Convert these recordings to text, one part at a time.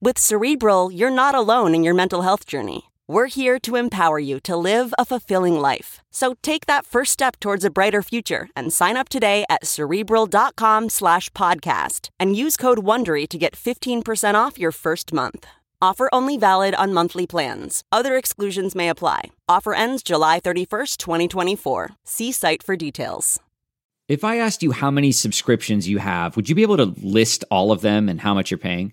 With Cerebral, you're not alone in your mental health journey. We're here to empower you to live a fulfilling life. So take that first step towards a brighter future and sign up today at cerebral.com slash podcast and use code WONDERY to get 15% off your first month. Offer only valid on monthly plans. Other exclusions may apply. Offer ends July 31st, 2024. See site for details. If I asked you how many subscriptions you have, would you be able to list all of them and how much you're paying?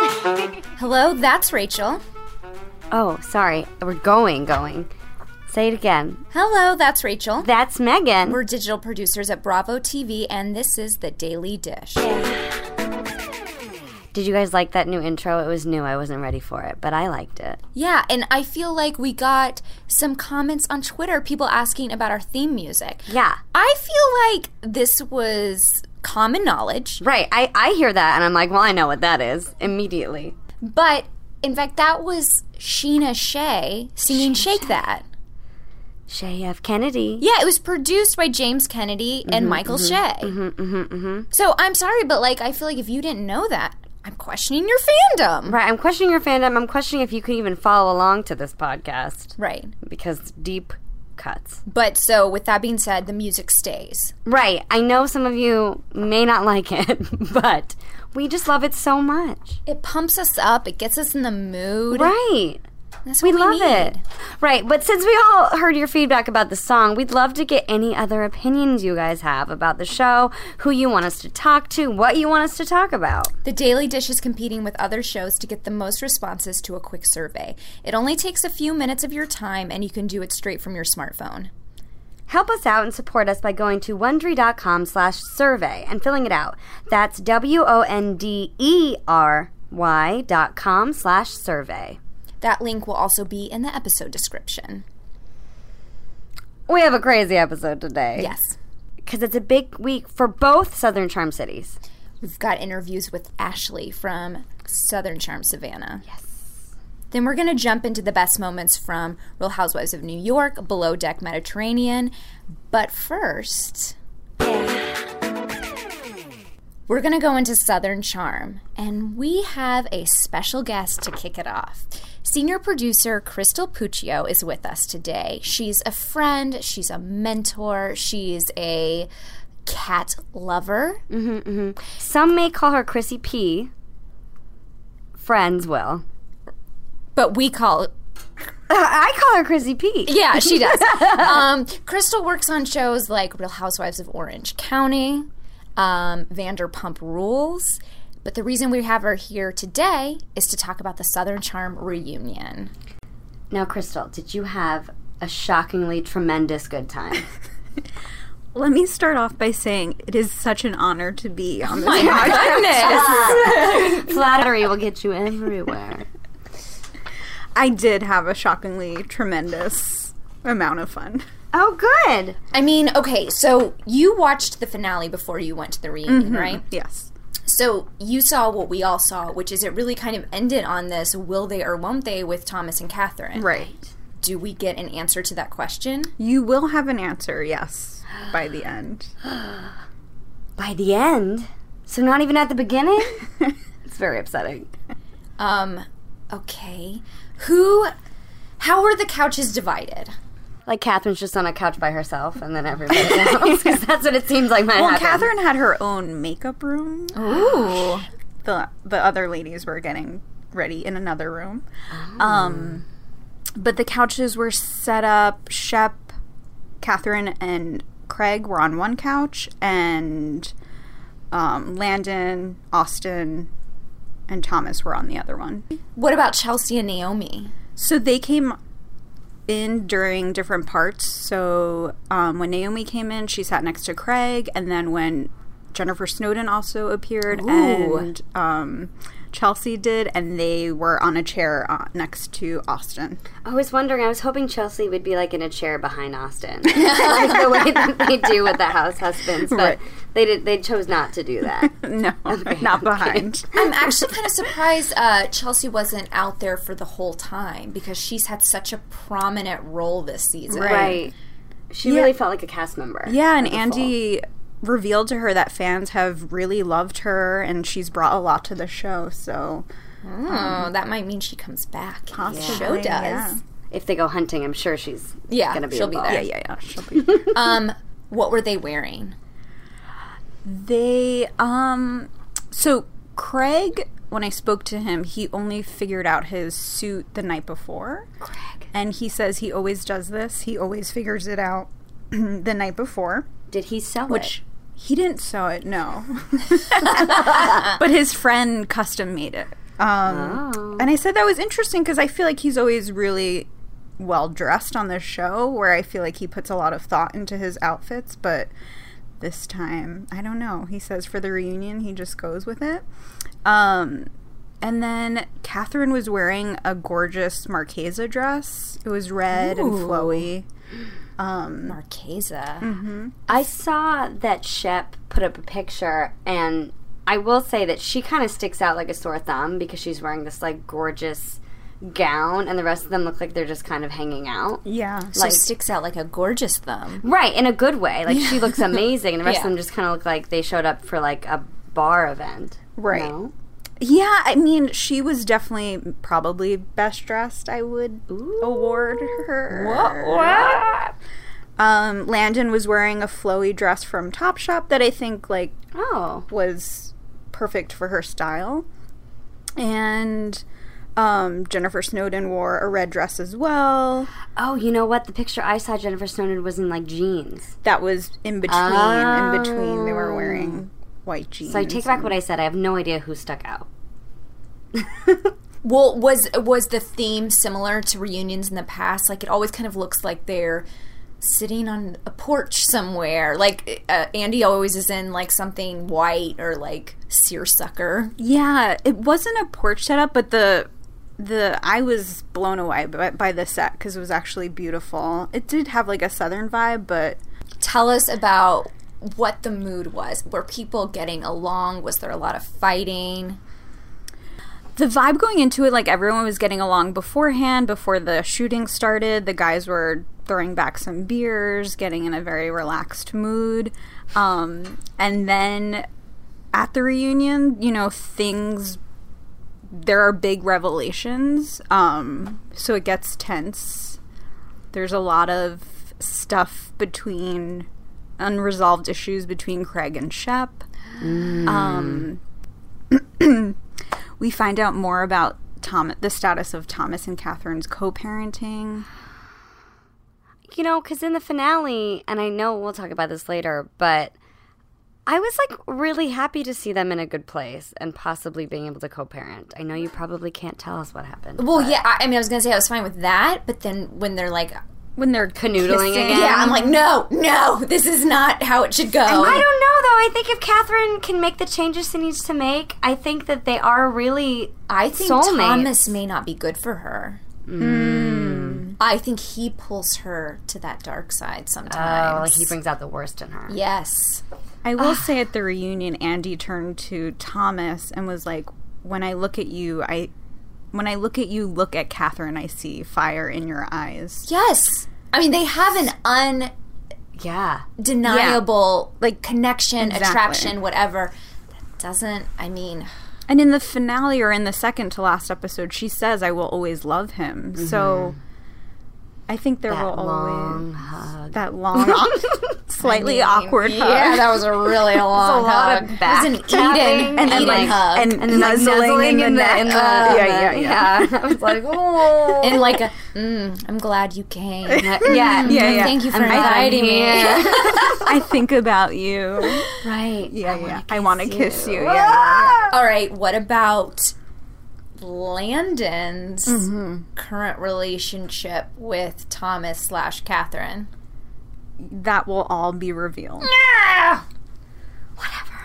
Hello, that's Rachel. Oh, sorry. We're going, going. Say it again. Hello, that's Rachel. That's Megan. We're digital producers at Bravo TV, and this is The Daily Dish. Did you guys like that new intro? It was new. I wasn't ready for it, but I liked it. Yeah, and I feel like we got some comments on Twitter, people asking about our theme music. Yeah. I feel like this was common knowledge, Right. I, I hear that and I'm like, well, I know what that is immediately. But in fact, that was Scheana Shay singing Shake That. Shay F. Kennedy. Yeah, it was produced by James Kennedy and mm-hmm, Michael mm-hmm, Shea. Mm-hmm, so I'm sorry, but like, I feel like if you didn't know that, I'm questioning your fandom. Right. I'm questioning your fandom. I'm questioning if you could even follow along to this podcast Right. because deep cuts. But so, with that being said, the music stays. Right. I know some of you may not like it, but we just love it so much. It pumps us up. It gets us in the mood. Right. That's We we, love need. it. Right, but since we all heard your feedback about the song, we'd love to get any other opinions you guys have about the show, who you want us to talk to, what you want us to talk about. The Daily Dish is competing with other shows to get the most responses to a quick survey. It only takes a few minutes of your time, and you can do it straight from your smartphone. Help us out and support us by going to wondery.com slash survey and filling it out. That's W-O-N-D-E-R-Y dot com slash survey. That link will also be in the episode description. We have a crazy episode today. Yes. Because it's a big week for both Southern Charm cities. We've got interviews with Ashley from Southern Charm Savannah. Yes. Then we're going to jump into the best moments from Real Housewives of New York, Below Deck Mediterranean. But first, we're going to go into Southern Charm, and we have a special guest to kick it off. Senior producer Crystal Puccio is with us today. She's a friend, she's a mentor, she's a cat lover. Mm-hmm, mm-hmm. Some may call her Chrissy P. Friends will. But we call I call her Chrissy P. yeah she does um, crystal works on shows like real housewives of orange county um, vanderpump rules but the reason we have her here today is to talk about the southern charm reunion Now, Crystal, did you have a shockingly tremendous good time? Let me start off by saying it is such an honor to be on this my goodness Flattery will get you everywhere. I did have a shockingly tremendous amount of fun. Oh, good. i mean okay so you watched the finale before you went to the reunion right Yes. so you saw what we all saw which is it really kind of ended on this will they or won't they with thomas and catherine Right. do we get an answer to that question? You will have an answer, yes, by the end. By the end? So not even at the beginning? it's very upsetting. Um, okay. Who, how are the couches divided? Like Catherine's just on a couch by herself, and then everybody else. Because that's what it seems like might Well, happen. Catherine had her own makeup room. Ooh. The the other ladies were getting ready in another room. Um, but the couches were set up. Shep, Catherine, and Craig were on one couch, and um, Landon, Austin, and Thomas were on the other one. What about Chelsea and Naomi? So they came in during different parts. So um, when Naomi came in, she sat next to Craig, and then when Jennifer Snowden also appeared, Ooh. and um, Chelsea did, and they were on a chair uh, next to Austin. I was wondering, I was hoping Chelsea would be like in a chair behind Austin. like the way that they do with the house husbands. But Right. they did they chose not to do that. No, not behind. I'm actually kind of surprised uh, Chelsea wasn't out there for the whole time because she's had such a prominent role this season. right. She really felt like a cast member. Yeah, and of the Andy revealed to her that fans have really loved her, and she's brought a lot to the show. So Oh, that might mean she comes back. The Possibly, show does. yeah. If they go hunting, I'm sure she's Yeah, gonna be she'll be there. yeah, yeah, yeah. She'll be. Um, what were they wearing? They um so Craig when I spoke to him, he only figured out his suit the night before. Craig. And he says he always does this. He always figures it out the night before, Did he sell which it? He didn't sew it, no. but his friend custom made it. Um Oh. and I said that was interesting because I feel like he's always really well dressed on this show where I feel like he puts a lot of thought into his outfits, but this time, I don't know. He says for the reunion, he just goes with it. Um, and then Catherine was wearing a gorgeous Marchesa dress. It was red and Ooh. Um, flowy. Marchesa. Mm-hmm. I saw that Shep put up a picture, and I will say that she kind of sticks out like a sore thumb because she's wearing this like gorgeous gown, and the rest of them look like they're just kind of hanging out. Yeah. So sticks out like a gorgeous thumb. Right, in a good way. Like she looks amazing, and the rest Yeah. of them just kind of look like they showed up for like a bar event. Right. No? Yeah, I mean, she was definitely probably best dressed. I would award her. Um, Landon was wearing a flowy dress from Topshop that I think like Oh, was perfect for her style. And um, Jennifer Snowden wore a red dress as well. oh, you know what? The picture I saw Jennifer Snowden was in like jeans. That was in between. In between, they were wearing white jeans. So I take back what I said. I have no idea who stuck out. Well, was was the theme similar to reunions in the past? Like it always kind of looks like they're sitting on a porch somewhere. Like uh, Andy always is in like something white or like seersucker. Yeah, it wasn't a porch setup, but the the I was blown away by, by the set because it was actually beautiful. It did have like a southern vibe, but Tell us about what the mood was. Were people getting along? Was there a lot of fighting? the vibe going into it, like everyone was getting along beforehand. Before the shooting started, the guys were throwing back some beers, getting in a very relaxed mood, um, and then at the reunion, you know, things there are big revelations. Um, so it gets tense. There's a lot of stuff between unresolved issues between Craig and Shep. Um, we find out more about Tom, the status of Thomas and Catherine's co-parenting. You know, because in the finale, and I know we'll talk about this later, but I was like really happy to see them in a good place and possibly being able to co parent. I know you probably can't tell us what happened. Well, yeah. I, I mean, I was gonna say I was fine with that, but then when they're like, When they're Canoodling kissing- again? yeah, I'm like, no, no, this is not how it should go. I don't know though. I think if Catherine can make the changes she needs to make, I think that they are really. I think soulmates. Thomas may not be good for her. Hmm. I think he pulls her to that dark side sometimes. Oh, sometimes. he brings out the worst in her. yes. I will say at the reunion, Andy turned to Thomas and was like, "When I look at you, I, when I look at you, look at Catherine, I see fire in your eyes. Yes. I mean, they have an un Yeah. undeniable like connection, Exactly. attraction, whatever. That doesn't. I mean, And in the finale or in the second to last episode, she says, "I will always love him." So mm-hmm. I think there That will long always hug. that long, slightly awkward hug. yeah, that was a really long lot hug. of back it was an tapping Eden, and, Eden like- hug, and, And then like nuzzling, nuzzling in the, neck. in the yeah, yeah, yeah, yeah. I was like, oh. and like a. Mm, I'm glad you came. yeah, Yeah, yeah. Thank you for I'm inviting me. I think about you. right. Yeah, I yeah. wanna I want to kiss kiss you. you. Yeah, yeah, All right, what about Landon's mm-hmm. current relationship with Thomas slash Catherine. That will all be revealed. Ah! Whatever.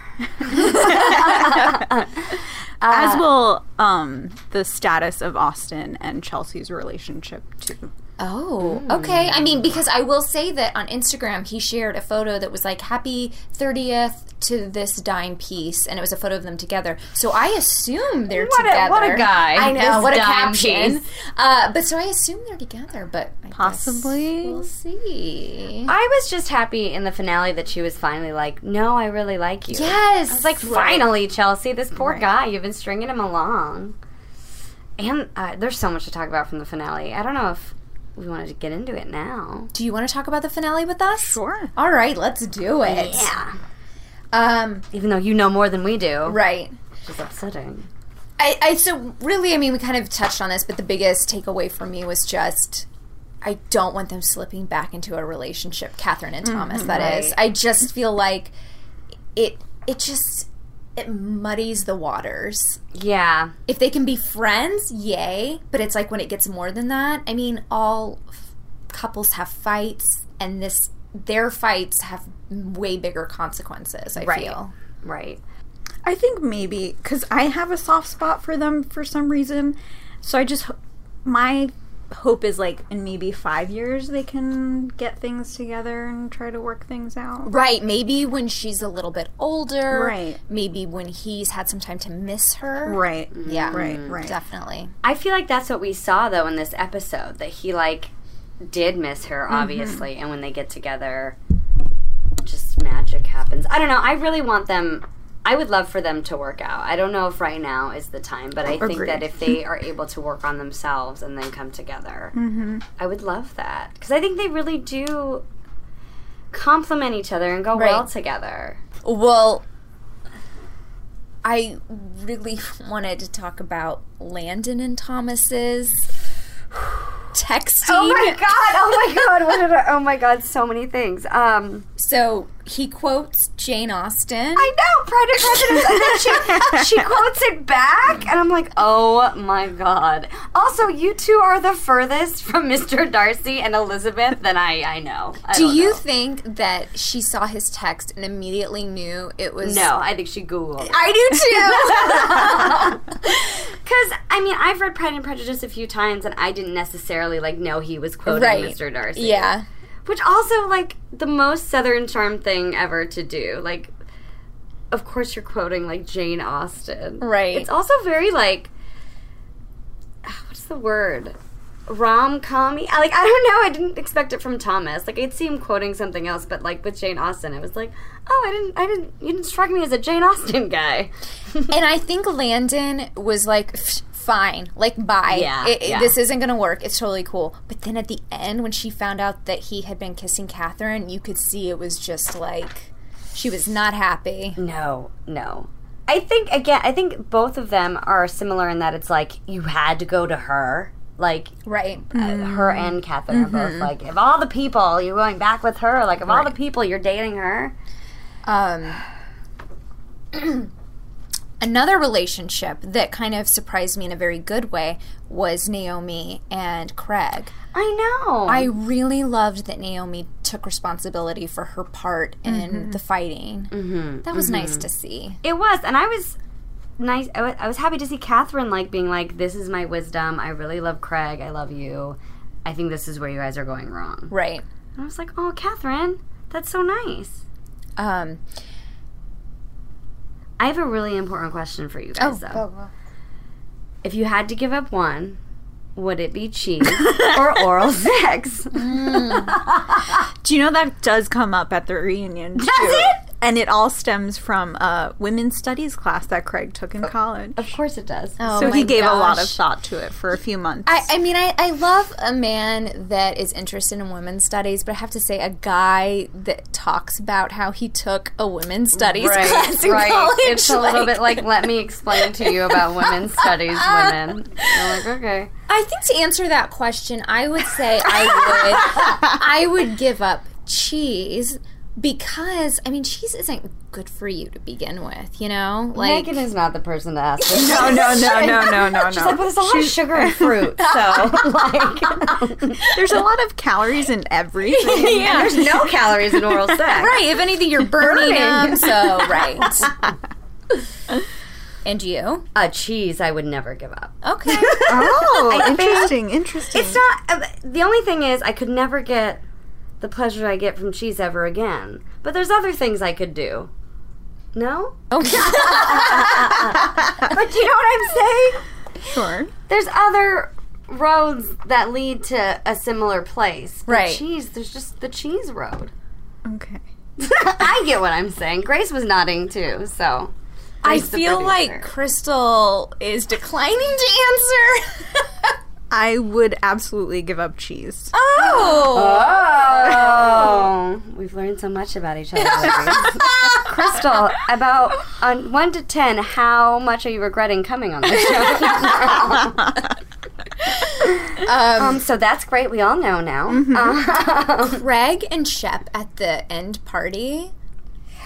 As uh, will um, the status of Austin and Chelsea's relationship too. Oh, okay. I mean, because I will say that on Instagram, he shared a photo that was like "Happy 30th to this dime piece," and it was a photo of them together. So I assume they're What a- together. what a guy. I know what a caption. Uh, but so I assume they're together. But I Possibly. we'll see. I was just happy in the finale that she was finally like, "No, I really like you." Yes, I was like, "Finally, Chelsea, this poor guy, you've been stringing him along." And uh, there's so much to talk about from the finale. I don't know if we wanted to get into it now. Do you want to talk about the finale with us? Sure. All right, let's do it. Yeah. Um. Even though you know more than we do, Right. which is upsetting. I, I so really I mean we kind of touched on this, but the biggest takeaway for me was just I don't want them slipping back into a relationship, Catherine and Thomas. that is. I just feel like it it just it muddies the waters. Yeah. If they can be friends, yay, but it's like when it gets more than that. I mean, all f- couples have fights and this their fights have way bigger consequences, I Right. feel. Right. I think maybe because I have a soft spot for them for some reason. So I just, my hope is like in maybe five years they can get things together and try to work things out. Right, maybe when she's a little bit older. Right. Maybe when he's had some time to miss her. Right. Yeah. Right. Right. Definitely. I feel like that's what we saw though in this episode that he like did miss her mm-hmm. obviously and when they get together just magic happens. I don't know. I really want them I would love for them to work out. I don't know if right now is the time, but I think that if they are able to work on themselves and then come together, I would love that because I think they really do complement each other and go well together. Well, I really wanted to talk about Landon and Thomas's texting. Oh my god! Oh my god! What did I, oh my god! So many things. Um, So he quotes Jane Austen. I know Pride and Prejudice, and then she she quotes it back, and I'm like, oh my god. Also, you two are the furthest from Mr. Darcy and Elizabeth than I I know. I Do you know. think that she saw his text and immediately knew it was No, I think she googled. it. I do too. Because I mean, I've read Pride and Prejudice a few times, and I didn't necessarily like know he was quoting Right. Mr. Darcy. yeah. Which also like the most Southern charm thing ever to do. Like, of course you're quoting like Jane Austen. Right. It's also very like, ah, what's the word? Rom com I Like I don't know. I didn't expect it from Thomas. Like I'd see him quoting something else, but like with Jane Austen, it was like, oh, I didn't, I didn't, you didn't strike me as a Jane Austen guy. and I think Landon was like, "Pfft, fine, like, bye. Yeah, It- it- yeah. This isn't going to work. It's totally cool. But then at the end, when she found out that he had been kissing Catherine, you could see it was just like, she was not happy. No, no. I think again, I think both of them are similar in that it's like you had to go to her. Like Right. uh, her and Catherine are both like, of all the people you're going back with her, like of all the people you're dating her. Um, another relationship that kind of surprised me in a very good way was Naomi and Craig. I know. I really loved that Naomi took responsibility for her part in the fighting. Mm-hmm. That was nice to see. it was, and I was nice. I I was happy to see Catherine like being like, "This is my wisdom. I really love Craig. I love you. I think this is where you guys are going wrong." Right. And I was like, "Oh, Catherine, that's so nice." Um, I have a really important question for you guys, oh, though. Oh, oh. if you had to give up one, would it be cheese or oral sex? Mm. Do you know that does come up at the reunion? Does it? And it all stems from a women's studies class that Craig took in college. Of course it does. Oh so he gave a lot of thought to it for a few months. I, I mean, I, I love a man that is interested in women's studies, but I have to say, a guy that talks about how he took a women's studies class in college. It's a little like- bit like, let me explain to you about women's studies, women. You're like, okay. I think to answer that question, I would say I would I would give up cheese because I mean cheese isn't good for you to begin with, you know? Like Megan is not the person to ask this. no, no, no, no, no, no, She's like, no. well, there's a lot of sugar and fruit, so like, There's a lot of calories in everything. yeah. there's no calories in oral sex. Right, if anything you're burning Burning. them, so right. and you? Uh, cheese, I would never give up. Okay. Oh, interesting, interesting. It's not. Uh, the only thing is, I could never get the pleasure I get from cheese ever again. But there's other things I could do. No, Okay. Oh. but you know what I'm saying? sure. There's other roads that lead to a similar place. But Right. Cheese. There's just the cheese road. Okay. I get what I'm saying. Grace was nodding too. So. I feel like. Crystal is declining to answer. I would absolutely give up cheese. oh. Oh, we've learned so much about each other. Crystal, about on one to ten, how much are you regretting coming on the show? um, so that's great. We all know now. Um, Greg and Shep at the end party.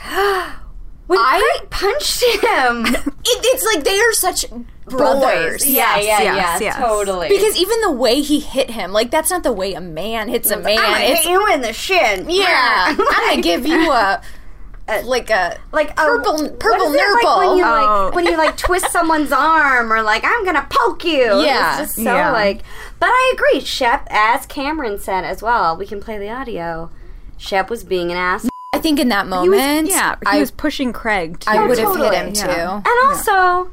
when I- Craig punched him, It, it's like they are such brothers. Yeah, yeah, yes, yeah, yes. totally. Because even the way he hit him, like that's not the way a man hits a man. I'm hit you in the shin. yeah. I'm gonna give you a like a like a- purple purple is it, like when you Oh. like when you like twist someone's arm or like I'm gonna poke you. Yeah. it's just so Yeah. like. But I agree, Shep. As Cameran said as well, we can play the audio. Shep was being an ass, I think in that He was, moment, yeah, he I, was pushing Craig. Too. I would have totally. hit him Yeah. too. and also.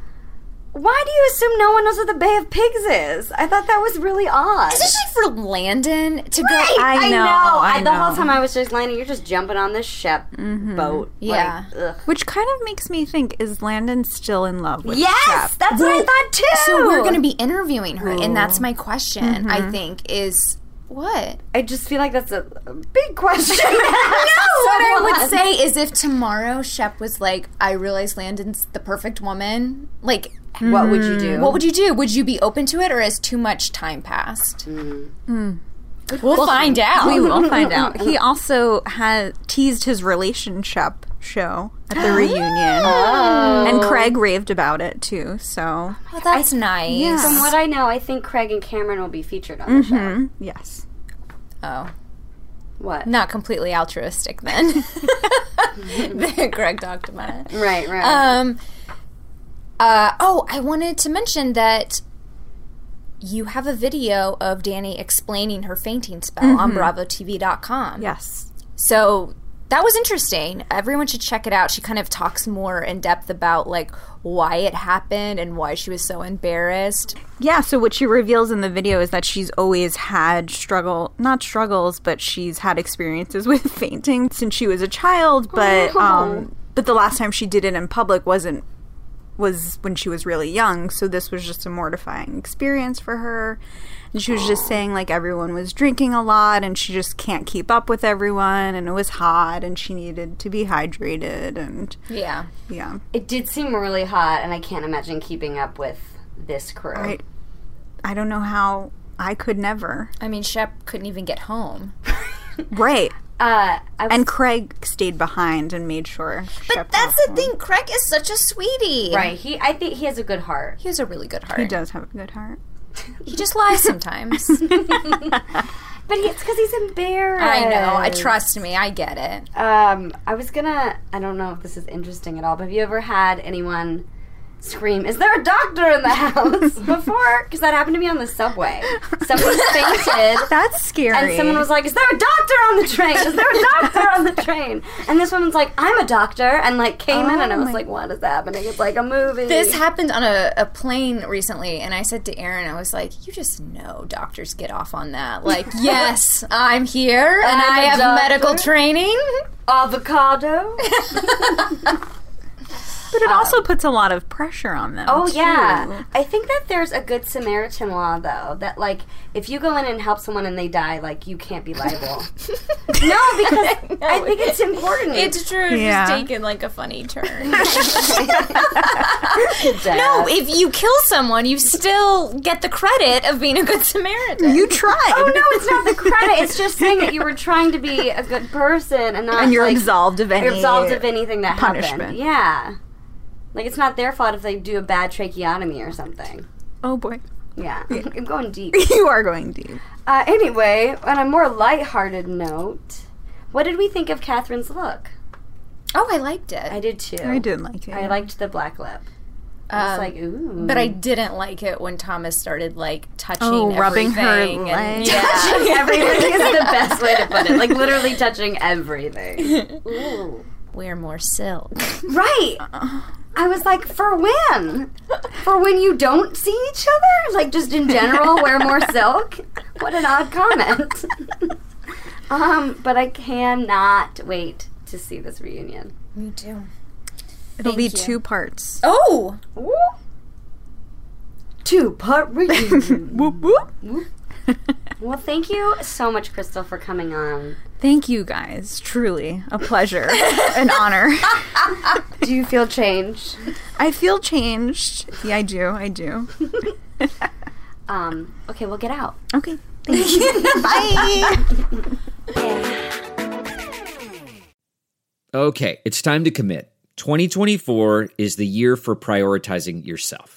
Why do you assume no one knows what the Bay of Pigs is? I thought that was really odd. Especially for Landon to go. Right, I know, I The whole know. time I was just Landon, you're just jumping on this Shep mm-hmm. boat. Yeah. Like. Which kind of makes me think: Is Landon still in love with Yes, Shep? that's what I thought too. So we're going to be interviewing her, and that's my question. I mm-hmm. think is what. I just feel like that's a, a big question. No, what I would say is if tomorrow Shep was like, I realize Landon's the perfect woman, like, what would you do? Mm. what would you do? Would you be open to it, or has too much time passed? Mm. Mm. We'll find out. We will find out. He also had teased his relationship show at the reunion, and Craig raved about it too. So Oh, that's nice. From what I know, I think Craig and Cameran will be featured on the show. yes, Oh, What? not completely altruistic then. Greg talked about it. Right, right. Um. Uh. Oh, I wanted to mention that you have a video of Danni explaining her fainting spell on BravoTV.com. yes. So that was interesting. Everyone should check it out. She kind of talks more in depth about like why it happened and why she was so embarrassed. Yeah, so what she reveals in the video is that she's always had struggle, not struggles, but she's had experiences with fainting since she was a child, but um but the last time she did it in public wasn't was when she was really young, so this was just a mortifying experience for her. And she was just saying like everyone was drinking a lot and she just can't keep up with everyone and it was hot and she needed to be hydrated and Yeah. yeah. it did seem really hot, and I can't imagine keeping up with this crew. I I don't know how I could never. I mean, Shep couldn't even get home. Right. Uh, I And Craig stayed behind and made sure. But Shep that's the home. thing. Craig is such a sweetie. right. He, I think he has a good heart. He has a really good heart. He does have a good heart. He just lies sometimes. But it's because he's embarrassed. I know. I trust me. I get it. Um, I was gonna. I don't know if this is interesting at all, but have you ever had anyone scream, "Is there a doctor in the house?" before because that happened to me on the subway. Someone fainted. That's scary. And someone was like, "Is there a doctor on the train? Is there a doctor on the train?" And this woman's like, "I'm a doctor," and like came in, and I Oh was like, "What is that happening?" It's like a movie. This happened on a, a plane recently, and I said to Aaron, I was like, "You just know doctors get off on that. Like, yes, I'm here, and I'm I have doctor." medical training." avocado. But it uh, also puts a lot of pressure on them. Oh too. yeah, I think that there's a good Samaritan law though that like if you go in and help someone and they die, like you can't be liable. no, because I think it's important. It's true. Yeah. Just taken like a funny turn. No, if you kill someone, you still get the credit of being a good Samaritan. You tried. Oh no, it's not the credit. It's just saying that you were trying to be a good person and not And you're like, absolved of any you're absolved of anything that punishment. happened. Yeah, like it's not their fault if they do a bad tracheotomy or something. Oh boy. Yeah, I'm going deep. You are going deep. Uh, anyway, on a more lighthearted note, what did we think of Catherine's look? oh, I liked it. I did too. I didn't like it. I liked the black lip. I was Um, like, ooh. But I didn't like it when Thomas started like touching, Oh, rubbing her everything and- leg. yeah, touching everything is the best way to put it. Like literally touching everything. Ooh. wear more silk. Right. I was like, for when? For when you don't see each other? Like just in general, wear more silk? What an odd comment. um, but I cannot wait to see this reunion. Me too. It'll be you. two parts. Oh, Ooh. Two part reunion. Whoop whoop. well, thank you so much, Crystal, for coming on. Thank you guys. Truly a pleasure, an honor. Do you feel changed? I feel changed. Yeah, I do. I do. Um, okay, we'll get out. Okay. Thank you. Bye. Okay, it's time to commit. 2024 is the year for prioritizing yourself.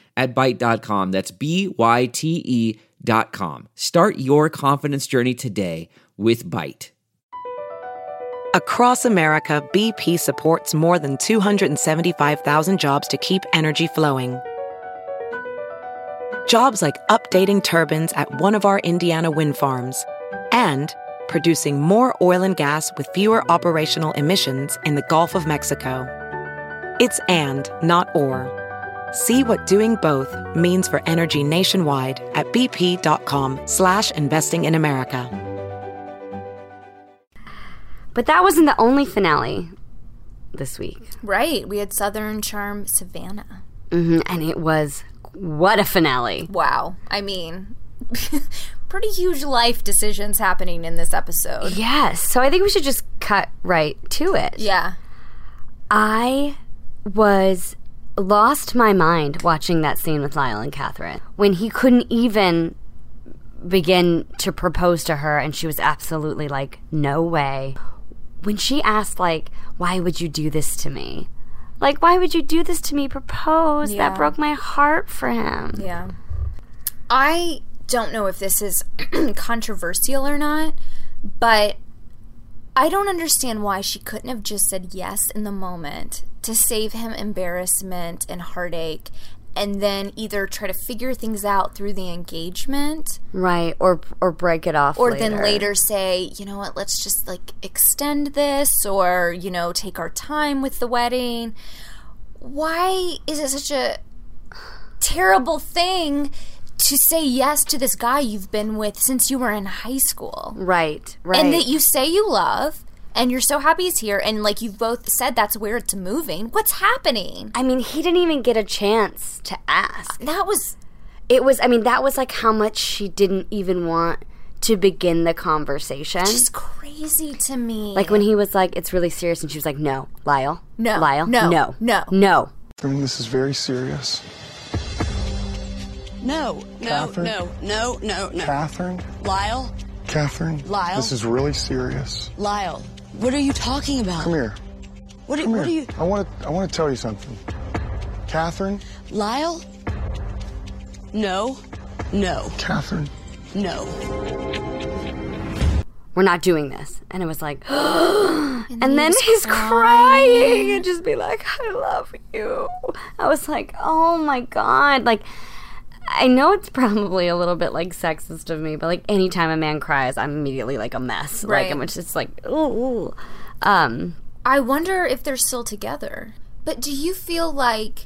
at Byte.com. That's B-Y-T-E dot com. Start your confidence journey today with Byte. Across America, BP supports more than 275,000 jobs to keep energy flowing. Jobs like updating turbines at one of our Indiana wind farms and producing more oil and gas with fewer operational emissions in the Gulf of Mexico. It's and, not or. See what doing both means for energy nationwide at bp.com slash investing in America. But that wasn't the only finale this week. right. We had Southern Charm Savannah. hmm And it was what a finale. Wow. I mean, pretty huge life decisions happening in this episode. Yes. So I think we should just cut right to it. Yeah. I was lost my mind watching that scene with Lyle and Catherine when he couldn't even begin to propose to her and she was absolutely like no way. When she asked like why would you do this to me? Like why would you do this to me? Propose. Yeah. that broke my heart for him. Yeah. I don't know if this is controversial or not, but I don't understand why she couldn't have just said yes in the moment to save him embarrassment and heartache and then either try to figure things out through the engagement right or or break it off or then later say, you know what, let's just like extend this or, you know, take our time with the wedding. Why is it such a terrible thing to say yes to this guy you've been with since you were in high school? right right And that you say you love and you're so happy he's here and like you've both said that's where it's moving. What's happening? I mean he didn't even get a chance to ask That was it was i mean that was like how much she didn't even want to begin the conversation just crazy to me. like when he was like it's really serious and she was like no lyle No, lyle no, no no. no I mean, this is very serious. No, no, Catherine? no, no, no, no. Catherine? Lyle, Catherine? Lyle? This is really serious. Lyle, what are you talking about? Come here. What are, Come what are you, I want to. I want to tell you something. Catherine. Lyle? No, no, Catherine. no. We're not doing this. And it was like, and, he then he's crying. crying and just be like, I love you. I was like, oh my God. Like, I know it's probably a little bit like sexist of me, but like anytime a man cries, I'm immediately like a mess. Like, Right. I'm just like, ooh, ooh. Um, I wonder if they're still together. But do you feel like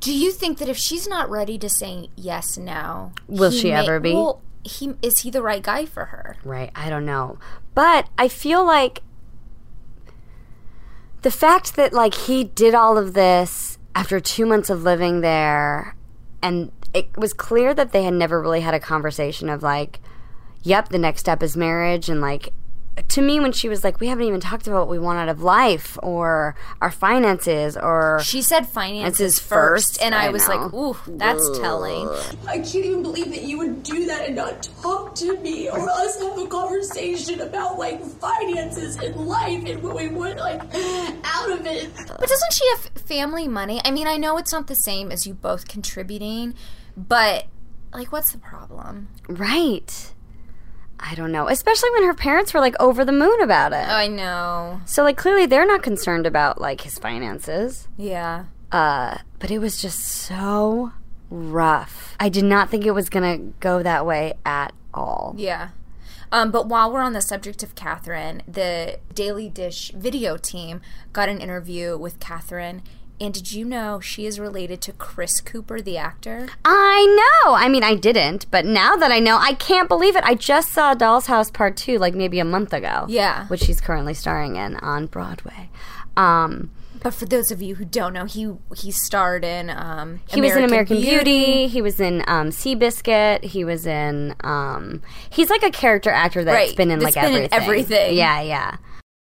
do you think that if she's not ready to say yes now, Will she may- ever be? Well, he is he the right guy for her? Right, I don't know. But I feel like the fact that like he did all of this after 2 months of living there and it was clear that they had never really had a conversation of like yep, the next step is marriage and like to me when she was like we haven't even talked about what we want out of life or our finances or She said finances Finances first, first, and I, I was know. like, "Ooh, that's telling." I can't even believe that you would do that and not talk to me or us have a conversation about like finances and life and what we want like out of it. But doesn't she have family money? I mean, I know it's not the same as you both contributing, but like, what's the problem? right. I don't know, especially when her parents were like over the moon about it. I know. So like clearly they're not concerned about like his finances. Yeah. Uh but it was just so rough. I did not think it was going to go that way at all. Yeah. Um, but while we're on the subject of Catherine, the Daily Dish video team got an interview with Catherine. And did you know she is related to Chris Cooper, the actor? I know. I mean, I didn't, but now that I know, I can't believe it. I just saw Doll's House Part 2 like maybe a month ago. Yeah. Which he's currently starring in on Broadway. Um But for those of you who don't know, he he starred in um, he was in American Beauty. He was in um, Seabiscuit. He was in. Um, he's like a character actor that's Right, been in that's like been in everything. everything. Yeah, yeah.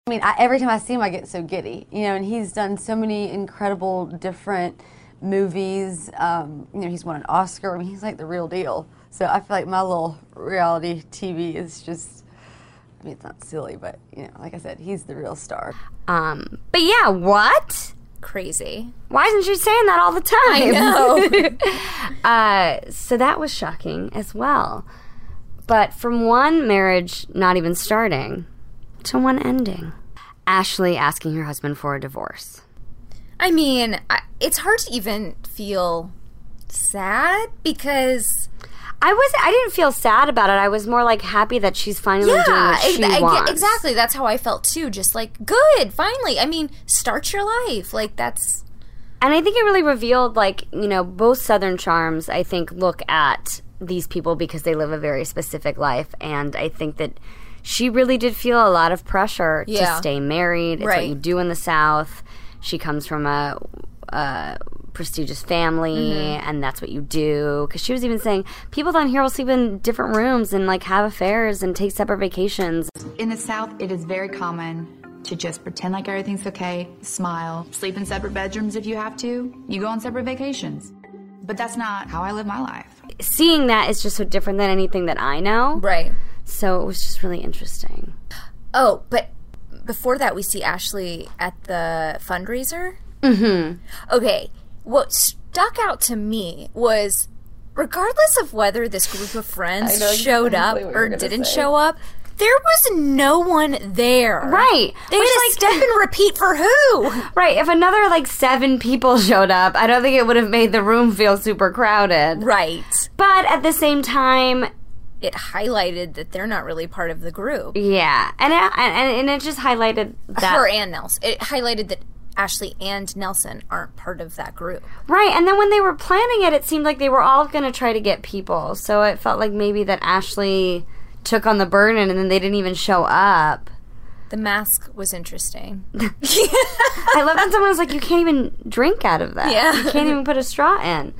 I mean, I, every time I see him, I get so giddy. You know, and he's done so many incredible different movies. Um, you know, he's won an Oscar. I mean, he's like the real deal. So I feel like my little reality TV is just. I mean, it's not silly, but you know, like I said, he's the real star. Um, but yeah, what? Crazy. Why isn't she saying that all the time? I know. uh, so that was shocking as well. But from one marriage not even starting to one ending, Ashley asking her husband for a divorce. I mean, I, it's hard to even feel sad because I was I didn't feel sad about it. I was more like happy that she's finally doing what she I get- wants. exactly. That's how I felt too. Just like, good, finally. I mean, start your life. Like that's And I think it really revealed, like, you know, both Southern Charms, I think, look at these people because they live a very specific life. And I think that she really did feel a lot of pressure Yeah. to stay married. It's what you do in the South. She comes from a, a prestigious family, Mm-hmm. and that's what you do. Because she was even saying, people down here will sleep in different rooms and, like, have affairs and take separate vacations. In the South, it is very common to just pretend like everything's okay, smile, sleep in separate bedrooms if you have to. You go on separate vacations. But that's not how I live my life. Seeing that is just so different than anything that I know. right. So it was just really interesting. Oh, but before that, we see Ashley at the fundraiser. Mm-hmm. Okay, what stuck out to me was, regardless of whether this group of friends showed up or didn't show up, there was no one there. Right. They Which, had to like- step and repeat for who? Right. If another like seven people showed up, I don't think it would have made the room feel super crowded. Right. But at the same time, It highlighted that they're not really part of the group. yeah, and it, and, and it just highlighted that Her and Nelson. It highlighted that Ashley and Nelson aren't part of that group. right. And then when they were planning it, it seemed like they were all going to try to get people. So it felt like maybe that Ashley took on the burden, and then they didn't even show up. The mask was interesting. I love that someone was like, "You can't even drink out of that. Yeah. you can't even put a straw in."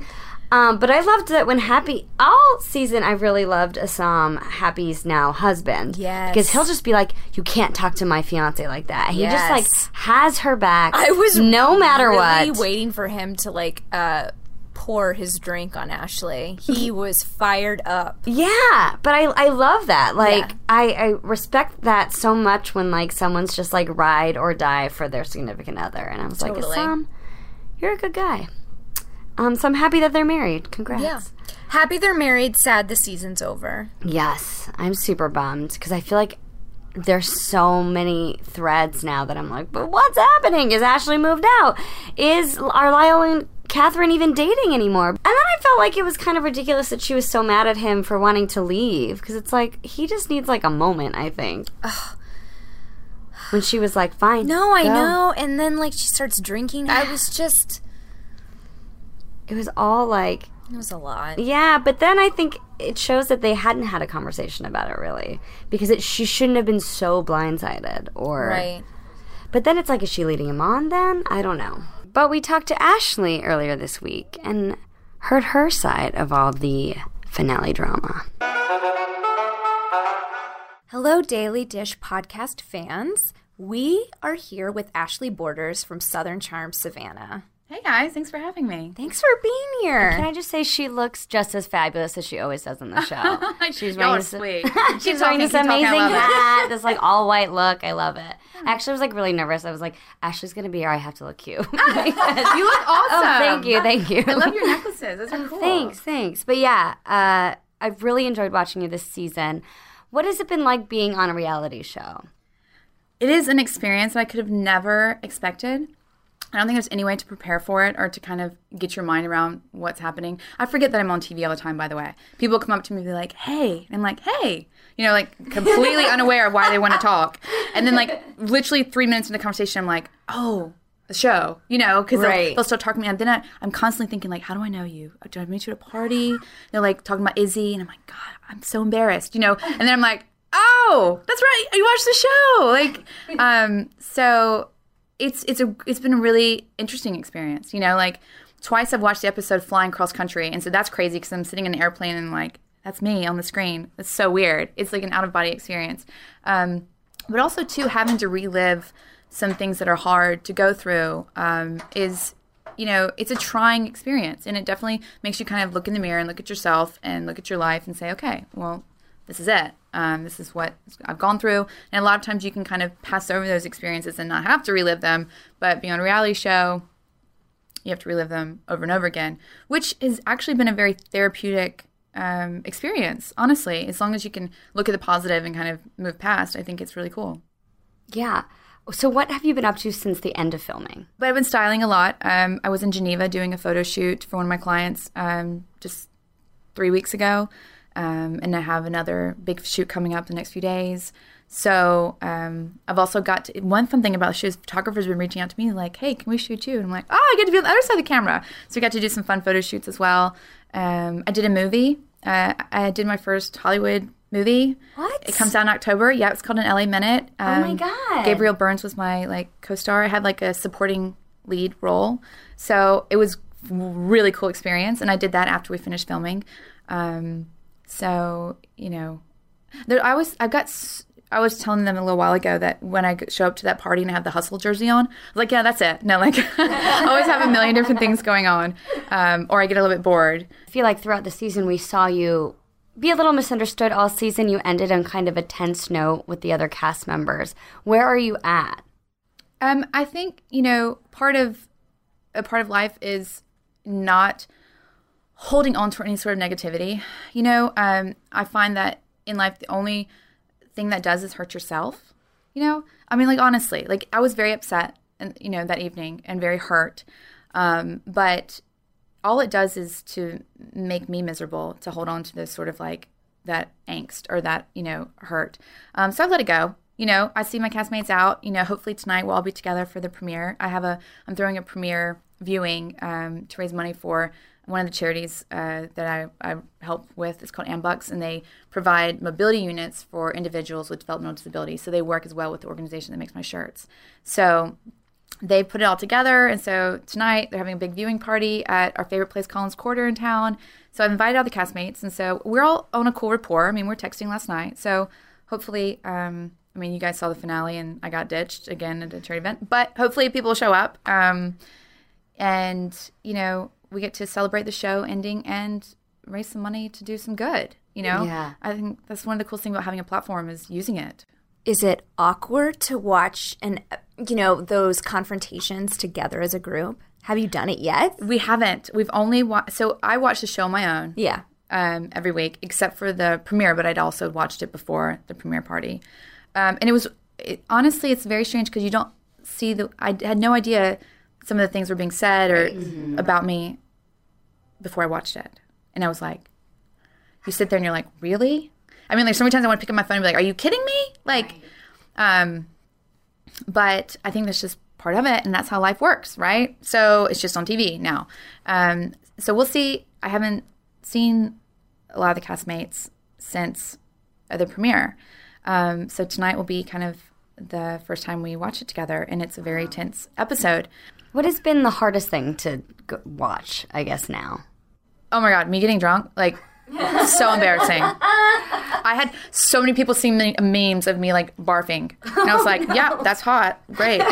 Um, but I loved that when Happy all season, I really loved Assam Happy's now husband. Yes. because he'll just be like, "You can't talk to my fiance like that." He just like has her back. I was no matter really what. waiting for him to like uh pour his drink on Ashley. He was fired up. Yeah, but I I love that. Like Yeah. I I respect that so much when like someone's just like ride or die for their significant other, and I was like, Totally. Assam, you're a good guy. Um, so I'm happy that they're married. Congrats. Yeah. Happy they're married, sad the season's over. Yes, I'm super bummed because I feel like there's so many threads now that I'm like, but what's happening? Is Ashley moved out? Is are Lyle and Catherine even dating anymore? And then I felt like it was kind of ridiculous that she was so mad at him for wanting to leave because it's like he just needs like a moment. I think. When she was like, "Fine." No, I go." know. And then like she starts drinking. I was just It was all like it was a lot. Yeah, but then I think it shows that they hadn't had a conversation about it really because it, she shouldn't have been so blindsided or Right. But then it's like, is she leading him on then? I don't know. But we talked to Ashley earlier this week and heard her side of all the finale drama. Hello, Daily Dish podcast fans. We are here with Ashley Borders from Southern Charm Savannah. Hey guys, thanks for having me. Thanks for being here. Can I just say she looks just as fabulous as she always does in the show. She's wearing this, sweet. she's wearing this amazing hat, this like all white look. I love it. Actually, I was like really nervous. I was like, Ashley's gonna be here. I have to look cute. You look awesome. Oh, thank you, thank you. I love your necklaces. Those are cool. Thanks, thanks. But yeah, uh, I've really enjoyed watching you this season. What has it been like being on a reality show? It is an experience that I could have never expected. I don't think there's any way to prepare for it or to kind of get your mind around what's happening. I forget that I'm on TV all the time, by the way. People come up to me and be like, hey. And I'm like, hey. You know, like completely unaware of why they want to talk. And then, like, literally three minutes into the conversation, I'm like, oh, the show, you know, because Right. they'll, they'll start talking to me. And then I, I'm constantly thinking, like, how do I know you? Did I meet you at a party? They're like talking about Izzy. And I'm like, God, I'm so embarrassed, you know? And then I'm like, oh, that's right. You watched the show. Like, um, so it's it's a it's been a really interesting experience. You know, like twice I've watched the episode flying cross country, and so that's crazy because I'm sitting in an airplane and like that's me on the screen. It's so weird. It's like an out of body experience. Um, but also too having to relive some things that are hard to go through um, is you know it's a trying experience and it definitely makes you kind of look in the mirror and look at yourself and look at your life and say okay well this is it um, this is what i've gone through and a lot of times you can kind of pass over those experiences and not have to relive them but being on a reality show you have to relive them over and over again which has actually been a very therapeutic um, experience honestly as long as you can look at the positive and kind of move past i think it's really cool Yeah. So what have you been up to since the end of filming? But I've been styling a lot. Um, I was in Geneva doing a photo shoot for one of my clients um, just three weeks ago, um, and I have another big shoot coming up the next few days. So um, I've also got to, one fun thing about the show photographers have been reaching out to me like, "Hey, can we shoot you?" And I'm like, "Oh, I get to be on the other side of the camera." So we got to do some fun photo shoots as well. Um, I did a movie. Uh, I did my first Hollywood movie. What? It comes out in October. Yeah, it's called an LA Minute. Oh my Um, God. Gabriel Byrne was my like co-star. I had like a supporting lead role, so it was really cool experience. And I did that after we finished filming. Um, so you know, there, I was I got. I was telling them a little while ago that when I show up to that party and I have the hustle jersey on, I was like, yeah, that's it. No, like, I always have a million different things going on, um, or I get a little bit bored. I feel like throughout the season we saw you be a little misunderstood all season. You ended on kind of a tense note with the other cast members. Where are you at? Um, I think you know part of a part of life is not holding on to any sort of negativity. You know, um, I find that in life the only thing that does is hurt yourself. You know, I mean, like honestly, like I was very upset, and you know that evening and very hurt. Um, but all it does is to make me miserable to hold on to this sort of like that angst or that you know hurt um, so i've let it go you know i see my castmates out you know hopefully tonight we'll all be together for the premiere i have a i'm throwing a premiere viewing um, to raise money for one of the charities uh, that I, I help with is called AMBUCS and they provide mobility units for individuals with developmental disabilities so they work as well with the organization that makes my shirts so they put it all together. And so tonight they're having a big viewing party at our favorite place, Collins Quarter in town. So I've invited all the castmates. And so we're all on a cool rapport. I mean, we're texting last night. So hopefully, um, I mean, you guys saw the finale and I got ditched again at a charity event, but hopefully people will show up. Um, and, you know, we get to celebrate the show ending and raise some money to do some good. You know, Yeah. I think that's one of the coolest things about having a platform is using it. Is it awkward to watch and you know those confrontations together as a group? Have you done it yet? We haven't. We've only watched. So I watched the show on my own. Yeah. Um, every week, except for the premiere, but I'd also watched it before the premiere party, um, and it was it, honestly, it's very strange because you don't see the. I had no idea some of the things were being said or about me before I watched it, and I was like, you sit there and you're like, really? I mean, like so many times I want to pick up my phone and be like, are you kidding me? Like, um, but I think that's just part of it, and that's how life works, right? So it's just on TV now. Um, so we'll see. I haven't seen a lot of the castmates since the premiere. Um, so tonight will be kind of the first time we watch it together, and it's a very tense episode. What has been the hardest thing to watch? I guess now. Oh my god, me getting drunk, like so embarrassing. I had so many people seeing me, memes of me like barfing, and I was like, "Yeah, that's hot. Great,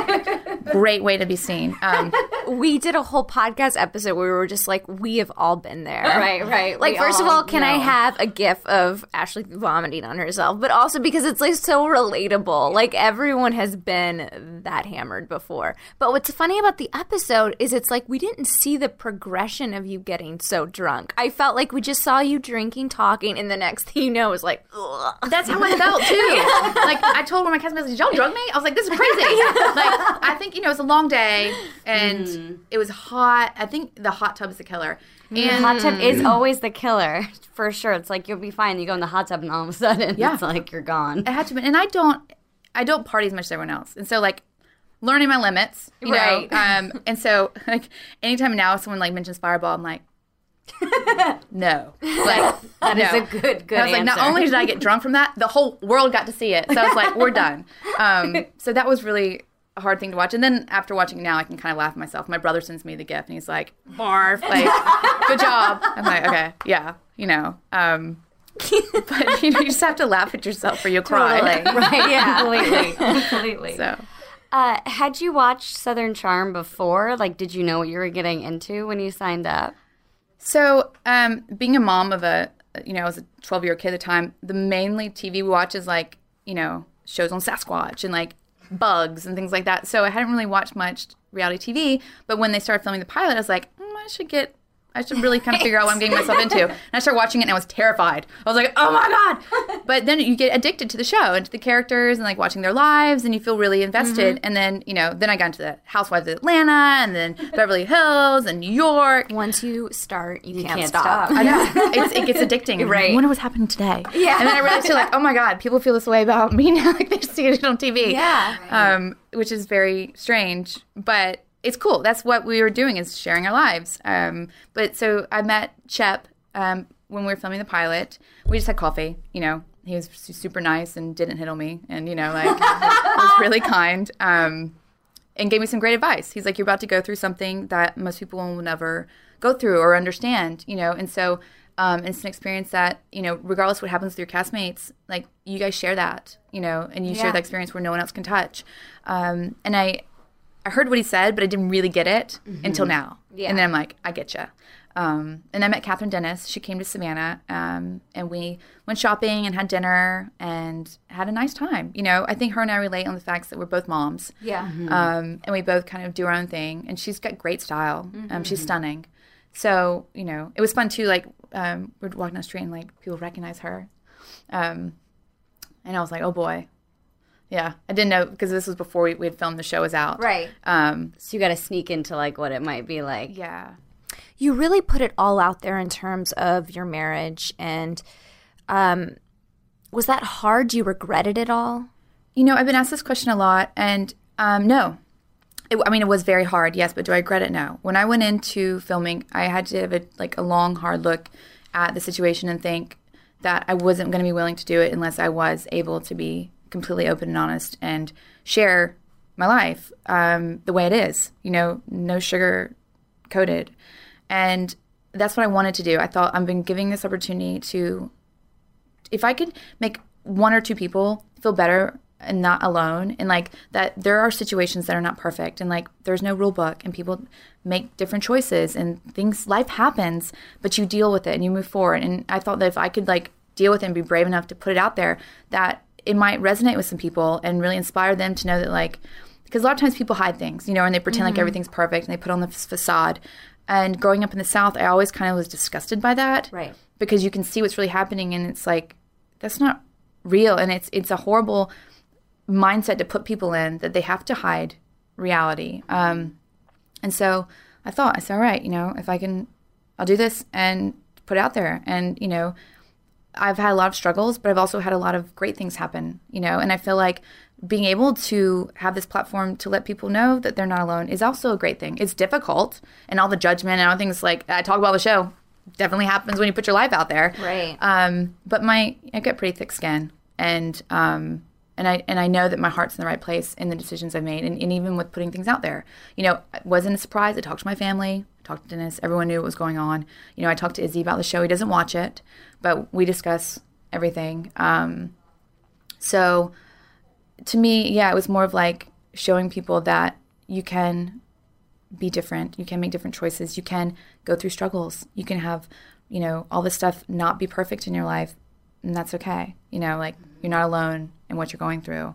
great way to be seen." Um, We did a whole podcast episode where we were just like, we have all been there. Right, right. Like, We first of all all, can I have a gif of Ashley vomiting on herself? But also because it's like so relatable. Like, everyone has been that hammered before. But what's funny about the episode is it's like we didn't see the progression of you getting so drunk. I felt like we just saw you drinking, talking, and the next thing you know, it was like, ugh. That's how I felt too. like I told one of my customers, "Did y'all drug me?" I was like, "This is crazy." like I think you know it's a long day and mm. It was hot. I think the hot tub is a killer. And hot tub is always the killer for sure. It's like you'll be fine. You go in the hot tub and all of a sudden, Yeah. it's like you're gone. it had to be. And I don't, I don't party as much as everyone else. And so like learning my limits, you Right. know. Um, and so like anytime now someone like mentions Fireball, I'm like. no, like That is no. a good, good And I was like, not only did I get drunk from that, the whole world got to see it. So I was like, we're done. Um, so that was really a hard thing to watch. And then after watching it now, I can kind of laugh at myself. My brother sends me the gift, and he's like, "Barf, like, good job." I'm like, okay, yeah, you know. Um, but you know, you just have to laugh at yourself or you'll cry. Totally. right? Yeah, completely, completely. So Uh, had you watched Southern Charm before? Like, did you know what you were getting into when you signed up? So, um, being a mom of a, you know, I was a 12 year old kid at the time, the mainly TV we watch is like, you know, shows on Sasquatch and like bugs and things like that. So I hadn't really watched much reality TV. But when they started filming the pilot, I was like, mm, I should get, I should really kind of figure out what I'm getting myself into. And I started watching it and I was terrified. I was like, oh my God. But then you get addicted to the show and to the characters and like watching their lives and you feel really invested. And then, you know, then I got into the Housewives of Atlanta and then Beverly Hills and New York. Once you start, you, can't, can't stop. stop. I know. It's, it gets addicting. Right. I wonder what's happening today. Yeah. And then I realized, too, like, oh my God, people feel this way about me now. like, they see it on TV. Yeah. Um, which is very strange, but it's cool. That's what we were doing is sharing our lives. Um, but so I met Shep um, when we were filming the pilot. We just had coffee, you know. He was super nice and didn't hit on me, and you know, like was really kind. Um, and gave me some great advice. He's like, "You're about to go through something that most people will never go through or understand," you know. And so, um, it's an experience that you know, regardless what happens with your castmates, like you guys share that, you know, and you share Yeah. that experience where no one else can touch. Um, and I, I heard what he said, but I didn't really get it until now. Yeah. And then I'm like, I get you. Um, and I met Kathryn Dennis. She came to Savannah, um, and we went shopping and had dinner and had a nice time. You know, I think her and I relate on the facts that we're both moms. Yeah. Um, and we both kind of do our own thing. And she's got great style. Um, she's stunning. So, you know, it was fun too. Like, um, we're walking down the street and like people recognize her. Um, and I was like, oh boy. Yeah. I didn't know because this was before we, we had filmed the show was out. Right. Um, So you got to sneak into like what it might be like. yeah. you really put it all out there in terms of your marriage and um was that hard do you regret it at all You know, I've been asked this question a lot, and um, no. It, I mean, it was very hard, yes, but do I regret it? No. When I went into filming, I had to have a, like a long, hard look at the situation and think that I wasn't going to be willing to do it unless I was able to be completely open and honest and share my life um, the way it is. You know, no sugar coated, and that's what I wanted to do. I thought I've been giving this opportunity to if I could make one or two people feel better and not alone and like that there are situations that are not perfect and like there's no rule book and people make different choices and things life happens but you deal with it and you move forward and i thought that if i could like deal with it and be brave enough to put it out there that it might resonate with some people and really inspire them to know that like because a lot of times people hide things you know and they pretend like Mhm. everything's perfect and they put on the f- facade and growing up in the south i always kind of was disgusted by that Right. because you can see what's really happening and it's like that's not real and it's it's a horrible mindset to put people in that they have to hide reality um, and so i thought i said all right you know if i can i'll do this and put it out there and you know i've had a lot of struggles but i've also had a lot of great things happen you know and i feel like being able to have this platform to let people know that they're not alone is also a great thing it's difficult and all the judgment and all things like i talk about the show definitely happens when you put your life out there Right. um, but my I got pretty thick skin, and um, and I and I know that my heart's in the right place in the decisions I've made, and, and even with putting things out there. You know, it wasn't a surprise. I talked to my family, talked to Dennis. Everyone knew what was going on. You know, I talked to Izzy about the show. He doesn't watch it, but we discuss everything. Um, so to me, yeah, it was more of like showing people that you can be different. You can make different choices. You can go through struggles. You can have, you know, all this stuff not be perfect in your life, and that's okay. You know, like you're not alone in what you're going through.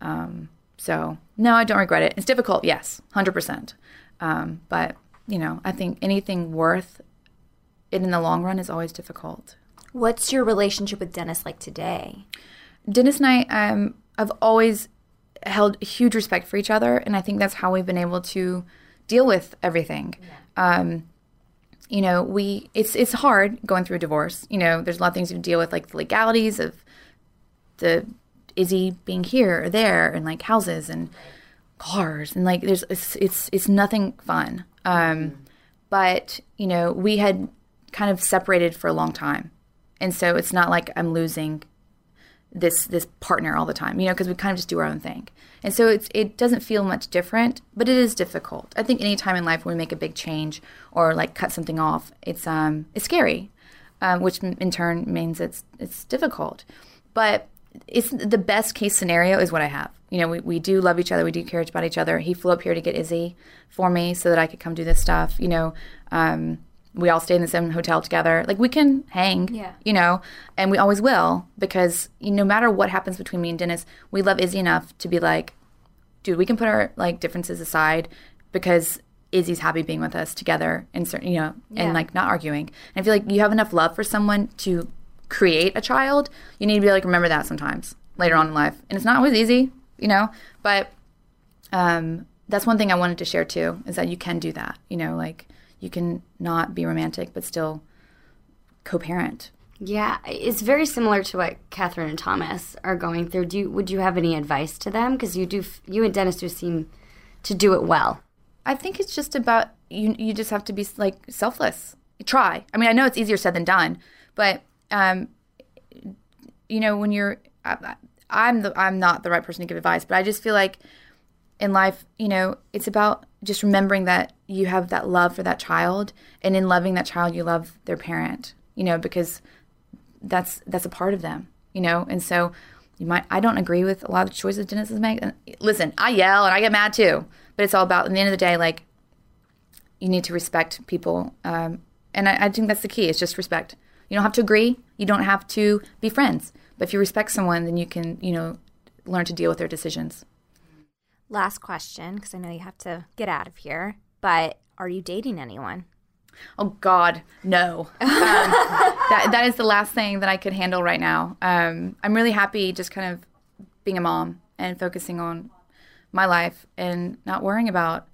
Um, so no, I don't regret it. It's difficult, yes, hundred percent. Um, but you know, I think anything worth it in the long run is always difficult. What's your relationship with Dennis like today? Dennis and I um, have always held huge respect for each other, and I think that's how we've been able to deal with everything. Um, you know, we it's it's hard going through a divorce. You know, there's a lot of things you deal with, like the legalities of the Izzy being here or there, and like houses and cars, and like there's it's it's, it's nothing fun. Um, but you know, we had kind of separated for a long time, and so it's not like I'm losing this this partner all the time, you know, because we kind of just do our own thing. And so it's it doesn't feel much different, but it is difficult. I think any time in life when we make a big change or like cut something off, it's um it's scary, um, which in turn means it's it's difficult. But it's the best case scenario is what I have. You know, we, we do love each other. We do care about each other. He flew up here to get Izzy for me so that I could come do this stuff. You know, um, we all stay in the same hotel together. Like we can hang, Yeah. you know, and we always will because you know, no matter what happens between me and Dennis, we love Izzy enough to be like, dude, we can put our like differences aside because Izzy's happy being with us together and certain, you know, Yeah. and like not arguing. And I feel like you have enough love for someone to create a child. You need to be like remember that sometimes later on in life, and it's not always easy, you know. But um, that's one thing I wanted to share too is that you can do that. You know, like you can not be romantic but still co-parent. Yeah, it's very similar to what Kathryn and Thomas are going through. Do you, would you have any advice to them? Because you do, you and Dennis do seem to do it well. I think it's just about you. You just have to be like selfless. Try. I mean, I know it's easier said than done, but um, you know, when you're, I, I'm the I'm not the right person to give advice, but I just feel like in life, you know, it's about just remembering that you have that love for that child, and in loving that child, you love their parent. You know, because that's that's a part of them. You know, and so you might. I don't agree with a lot of the choices Dennis made. And listen, I yell and I get mad too, but it's all about. At the end of the day, like you need to respect people, um, and I, I think that's the key. It's just respect. You don't have to agree. You don't have to be friends. But if you respect someone, then you can, you know, learn to deal with their decisions. Last question, because I know you have to get out of here. But are you dating anyone? Oh God, no. Um, that that is the last thing that I could handle right now. Um, I'm really happy just kind of being a mom and focusing on my life and not worrying about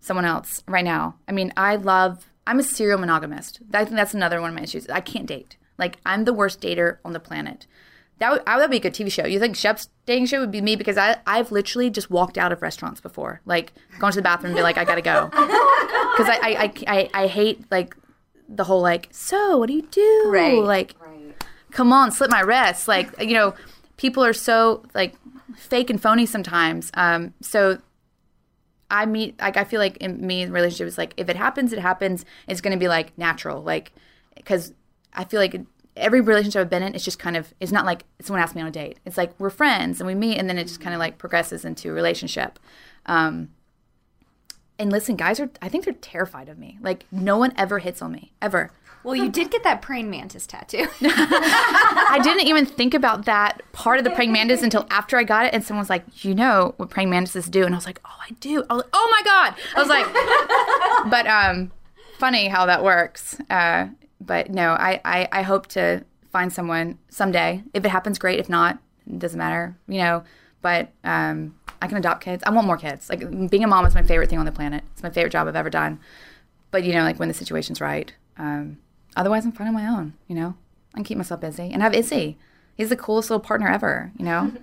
someone else right now. I mean, I love. I'm a serial monogamist. I think that's another one of my issues. I can't date. Like I'm the worst dater on the planet. That would, I would be a good TV show. You think Shep's dating show would be me because I I've literally just walked out of restaurants before, like gone to the bathroom and be like I gotta go because I, I, I, I, I hate like the whole like so what do you do Right. like come on slit my wrist like you know people are so like fake and phony sometimes um so I meet like I feel like in me in relationship is like if it happens it happens it's gonna be like natural like because I feel like every relationship I've been in, it's just kind of it's not like someone asks me on a date. It's like we're friends and we meet, and then it just kind of like progresses into a relationship. Um, and listen, guys are I think they're terrified of me. Like no one ever hits on me ever. Well, you did get that praying mantis tattoo. I didn't even think about that part of the praying mantis until after I got it, and someone was like, "You know what praying mantises do?" And I was like, "Oh, I do." I was like, "Oh my god!" I was like, "But um, funny how that works." Uh, but no, I, I I hope to find someone someday. If it happens, great. If not, it doesn't matter, you know. But um, I can adopt kids. I want more kids. Like being a mom is my favorite thing on the planet. It's my favorite job I've ever done. But you know, like when the situation's right. Um, otherwise, I'm fine on my own. You know, I can keep myself busy and have Izzy. He's the coolest little partner ever. You know.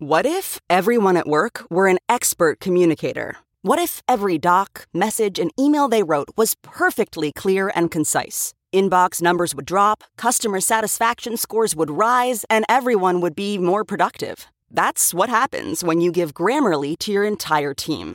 What if everyone at work were an expert communicator? What if every doc, message, and email they wrote was perfectly clear and concise? Inbox numbers would drop, customer satisfaction scores would rise, and everyone would be more productive. That's what happens when you give Grammarly to your entire team.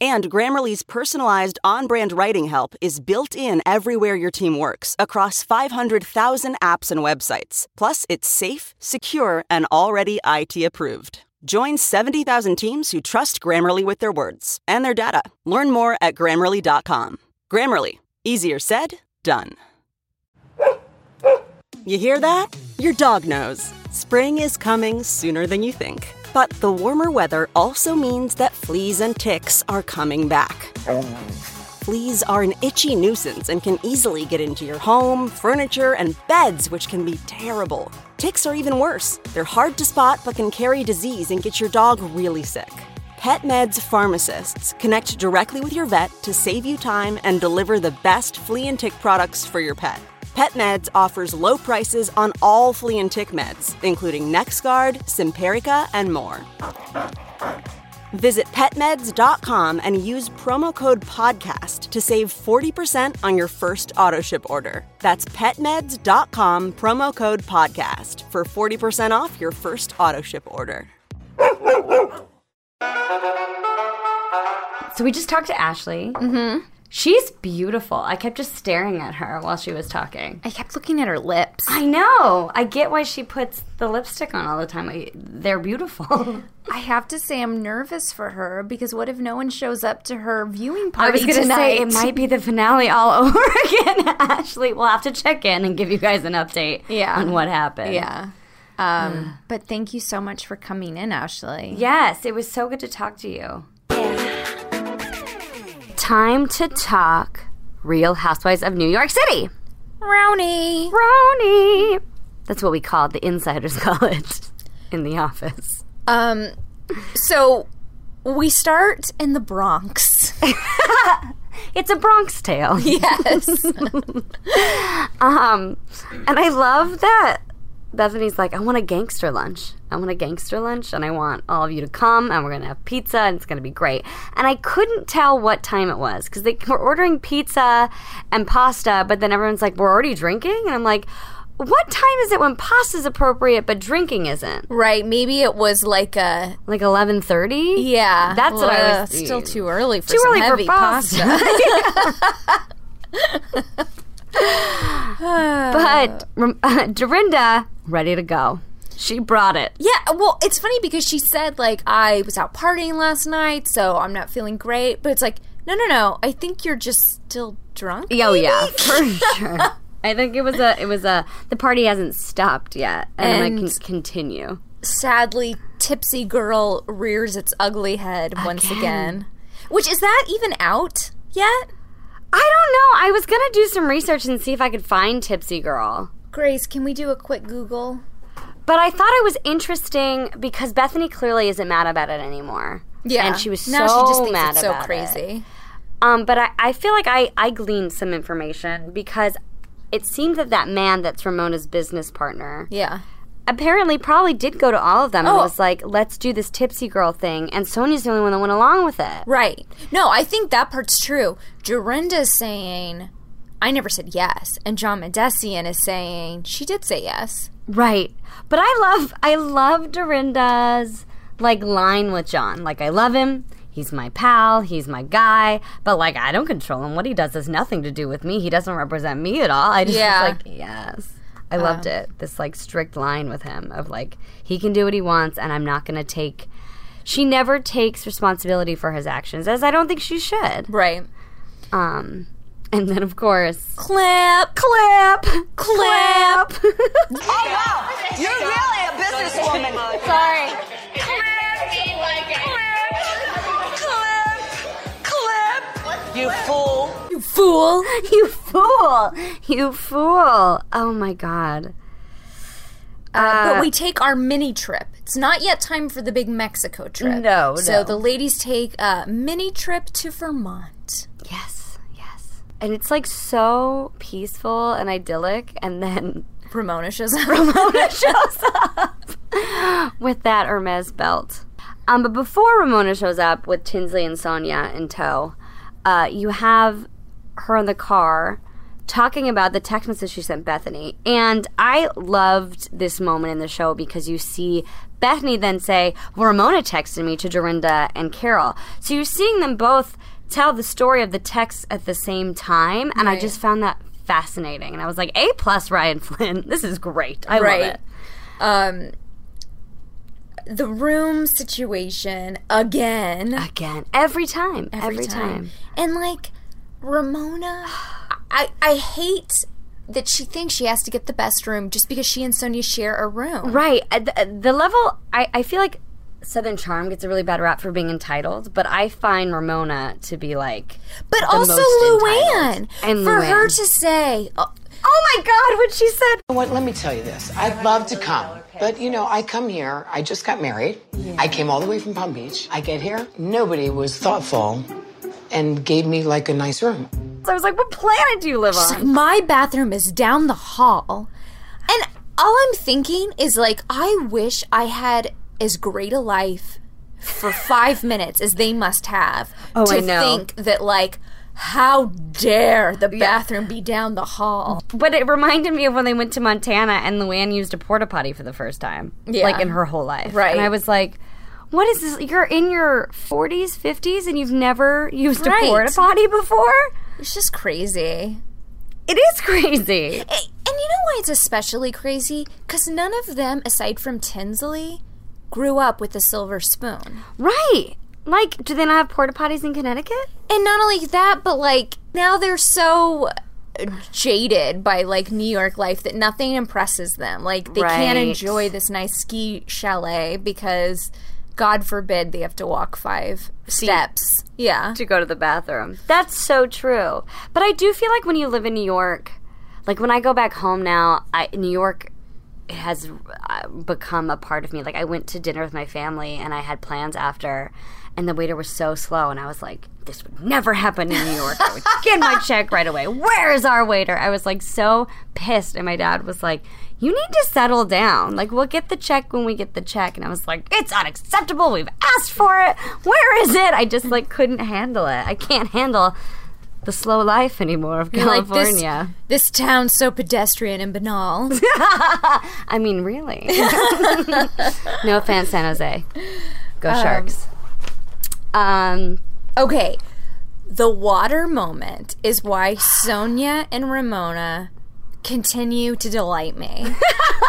And Grammarly's personalized on brand writing help is built in everywhere your team works across 500,000 apps and websites. Plus, it's safe, secure, and already IT approved. Join 70,000 teams who trust Grammarly with their words and their data. Learn more at grammarly.com. Grammarly, easier said, done. You hear that? Your dog knows. Spring is coming sooner than you think. But the warmer weather also means that fleas and ticks are coming back. Fleas are an itchy nuisance and can easily get into your home, furniture, and beds, which can be terrible. Ticks are even worse. They're hard to spot but can carry disease and get your dog really sick. PetMeds pharmacists connect directly with your vet to save you time and deliver the best flea and tick products for your pet. PetMeds offers low prices on all flea and tick meds, including NexGard, Simparica, and more. Visit petmeds.com and use promo code PODCAST to save 40% on your first autoship order. That's petmeds.com, promo code PODCAST for 40% off your first autoship order. So we just talked to Ashley. Mm-hmm. She's beautiful. I kept just staring at her while she was talking. I kept looking at her lips. I know. I get why she puts the lipstick on all the time. I, they're beautiful. I have to say I'm nervous for her because what if no one shows up to her viewing party I was going to say it might be the finale all over again. Ashley, we'll have to check in and give you guys an update Yeah. on what happened. Yeah. Um, but thank you so much for coming in, Ashley. Yes, it was so good to talk to you. Time to talk Real Housewives of New York City. Brownie. Brownie. That's what we call the insiders call it in the office. Um, so we start in the Bronx. It's a Bronx tale. yes. Um, and I love that Bethany's like, I want a gangster lunch. I want a gangster lunch, and I want all of you to come, and we're gonna have pizza, and it's gonna be great. And I couldn't tell what time it was because they were ordering pizza and pasta, but then everyone's like, we're already drinking, and I'm like. What time is it when pasta's appropriate but drinking isn't? right. Maybe it was like a. Like eleven thirty? Yeah. That's what I uh, was- Still too early for Too some early for heavy pasta. but rem- Dorinda, ready to go. She brought it. Yeah, well, it's funny because she said like I was out partying last night, so I'm not feeling great. But it's like, no, no, no. I think you're just still drunk. Oh yeah, for sure. I think it was a it was a the party hasn't stopped yet, and, And- it can continue. Sadly, tipsy girl rears its ugly head once again. Which is that even out yet? I don't know. I was gonna do some research and see if I could find Tipsy Girl, Grace, can we do a quick Google? but I thought it was interesting because Bethany clearly isn't mad about it anymore. Yeah, and she was now so she just thinks mad it's so about it. crazy. Um, but I, I feel like I, I gleaned some information because it seemed that that man that's Ramona's business partner Yeah. apparently probably did go to all of them and Oh. was like, let's do this tipsy girl thing. And Sonja's the only one that went along with it. Right. No, I think that part's true. Dorinda's saying, I never said yes. And John Mahdessian is saying, she did say yes. Right. But I love I love Dorinda's like line with John. Like I love him. He's my pal. He's my guy. But like I don't control him. What he does has nothing to do with me. He doesn't represent me at all. I just Yeah. like yes. I loved Um, it. This like strict line with him of like he can do what he wants and I'm not going to take she never takes responsibility for his actions as I don't think she should. Right. Um and then of course Clap, clap, clap. Oh, wow. You're really a businesswoman. Sorry. Clap, like clap, clap. You fool. You fool. you fool. You fool. Oh my god. Uh, but Uh, we take our mini trip. It's not yet time for the big Mexico trip. No, no. So no. the ladies take a mini trip to Vermont. Yes, yes. And it's like so peaceful and idyllic and then Ramona shows up. Ramona shows up with that Hermes belt. Um, but before Ramona shows up with Tinsley and Sonja in tow, uh, you have her in the car talking about the text message she sent Bethany. And I loved this moment in the show because you see Bethany then say, well, Ramona texted me to Dorinda and Carol. So you're seeing them both tell the story of the text at the same time. And I just found that fascinating. And I was like, A plus Ryan Flynn. This is great. I right. love it. Um, the room situation again. Again. Every time. Every, Every, time. time. And like Ramona, I I hate that she thinks she has to get the best room just because she and Sonja share a room. Right. Uh, The, the level, I, I feel like Southern Charm gets a really bad rap for being entitled, but I find Ramona to be like. But the also most Luann. And for Luann. her to say, oh, Oh my God, what she said. What? Let me tell you this. I'd love to come, but you know, I come here. I just got married. I came all the way from Palm Beach. I get here. Nobody was thoughtful and gave me like a nice room. So I was like, what planet do you live She's on? like, my bathroom is down the hall. And all I'm thinking is like, I wish I had as great a life for five minutes as they must have Oh, to I know. think that like how dare the bathroom be down the hall. But it reminded me of when they went to Montana and Luann used a porta potty for the first time. Yeah. Like in her whole life. Right. And I was like, what is this? You're in your 40s, 50s, and you've never used Right. a porta potty before? It's just crazy. It is crazy. And you know why it's especially crazy? Because none of them, aside from Tinsley, grew up with a silver spoon. Right. Like, do they not have porta potties in Connecticut? And not only that, but like now they're so jaded by like New York life that nothing impresses them. Like they can't enjoy this nice ski chalet because God forbid they have to walk five steps. Yeah. to go to the bathroom. That's so true. But I do feel like when you live in New York, like when I go back home now, I, New York has uh, become a part of me. Like I went to dinner with my family and I had plans after, and the waiter was so slow, and I was like, this would never happen in New York. I would get my check right away. Where is our waiter? I was like so pissed, and my dad was like. You need to settle down. Like, we'll get the check when we get the check. And I was like, it's unacceptable. We've asked for it. Where is it? I just, like, couldn't handle it. I can't handle the slow life anymore of You're like, this, California. this town's so pedestrian and banal. I mean, really. no offense, San Jose. Go Sharks. Um, okay. The water moment is why Sonja and Ramona continue to delight me.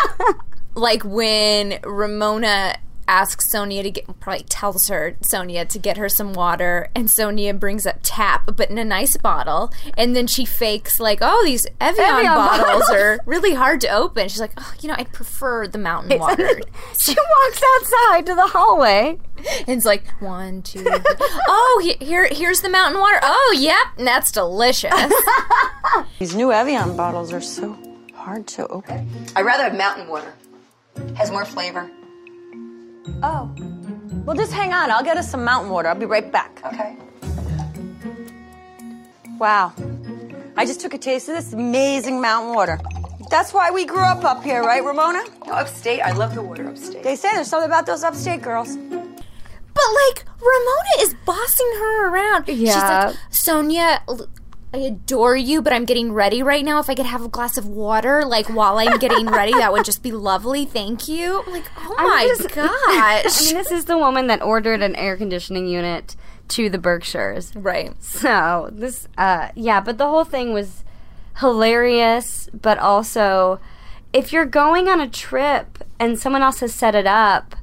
like when Ramona asks Sonja to get, probably tells her, Sonja, to get her some water, and Sonja brings up tap, but in a nice bottle, and then she fakes, like, oh, these Evian, Evian bottles bottles. are really hard to open. She's like, oh, you know, I'd prefer the mountain water. she walks outside to the hallway. And it's like one, two, three. oh, he- here, here's the mountain water. Oh, yep, that's delicious. These new Evian bottles are so hard to open. I'd rather have mountain water. Has more flavor. Oh. Well, just hang on. I'll get us some mountain water. I'll be right back. Okay. Wow. I just took a taste of this amazing mountain water. That's why we grew up up here, right, Ramona? No, upstate. I love the water upstate. They say there's something about those upstate girls. But like Ramona is bossing her around. Yeah. She's Yeah. like, Sonja, l- I adore you, but I'm getting ready right now. If I could have a glass of water, like while I'm getting ready, that would just be lovely. Thank you. I'm like, oh my just- gosh. I mean, this is the woman that ordered an air conditioning unit to the Berkshires. Right. So, this, uh, yeah, but the whole thing was hilarious, but also, if you're going on a trip and someone else has set it up,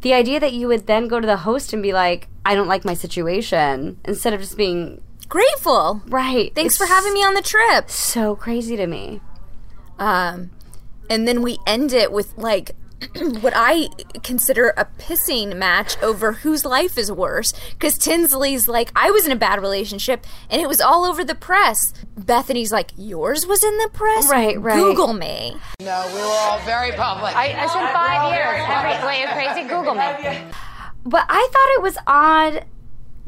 the idea that you would then go to the host and be like, I don't like my situation, instead of just being grateful. Right. Thanks for having me on the trip. So crazy to me. Um, and then we end it with like what I consider a pissing match over whose life is worse. Because Tinsley's like, I was in a bad relationship and it was all over the press. Bethany's like, yours was in the press? Right, right. Google me. No, we were all very public. I, I spent five years every way crazy. Google me. But I thought it was odd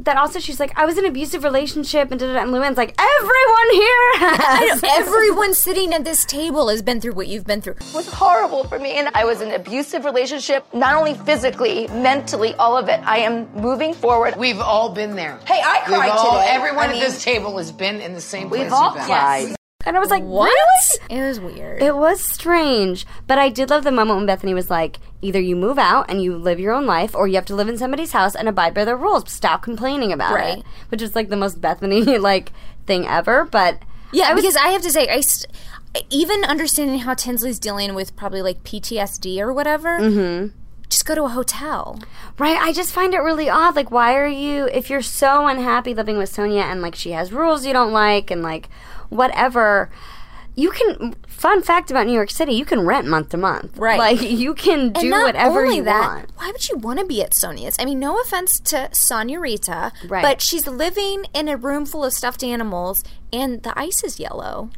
that also she's like, I was in an abusive relationship and da da da. And Luann's like, everyone here has. everyone sitting at this table has been through what you've been through. It was horrible for me, and I was in an abusive relationship, not only physically, mentally, all of it. I am moving forward. We've all been there. Hey, I We've cried all- today. Everyone I at mean- this table has been in the same place. We've all you've been. cried. And I was like, What? really? It was weird. It was strange. But I did love the moment when Bethany was like, either you move out and you live your own life, or you have to live in somebody's house and abide by their rules. Stop complaining about Right. it. Which is like the most Bethany like thing ever. But Yeah, I was- because I have to say, I st- even understanding how Tinsley's dealing with probably like PTSD or whatever. Mhm. Just go to a hotel. Right, I just find it really odd. Like, why are you, if you're so unhappy living with Sonja and like she has rules you don't like and like whatever, you can. Fun fact about New York City: you can rent month to month. Right. like you can do and not whatever only you that, want. Why would you want to be at Sonja's? I mean, no offense to Sonja Rita, Right. but she's living in a room full of stuffed animals, and the ice is yellow.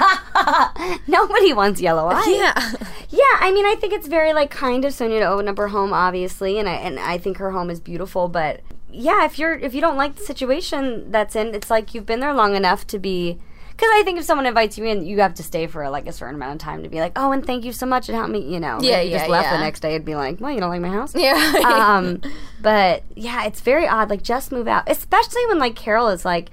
Nobody wants yellow ice. Yeah. yeah. I mean, I think it's very like kind of Sonja to open up her home, obviously, and I and I think her home is beautiful. But yeah, if you're if you don't like the situation that's in, it's like you've been there long enough to be. Because I think if someone invites you in, you have to stay for like a certain amount of time to be like, oh, and thank you so much, it helped me. You know, Yeah, If you just left yeah. the next day, it'd be like, well, you don't like my house. Yeah. um, but yeah, it's very odd. Like, just move out, especially when like Carol is like,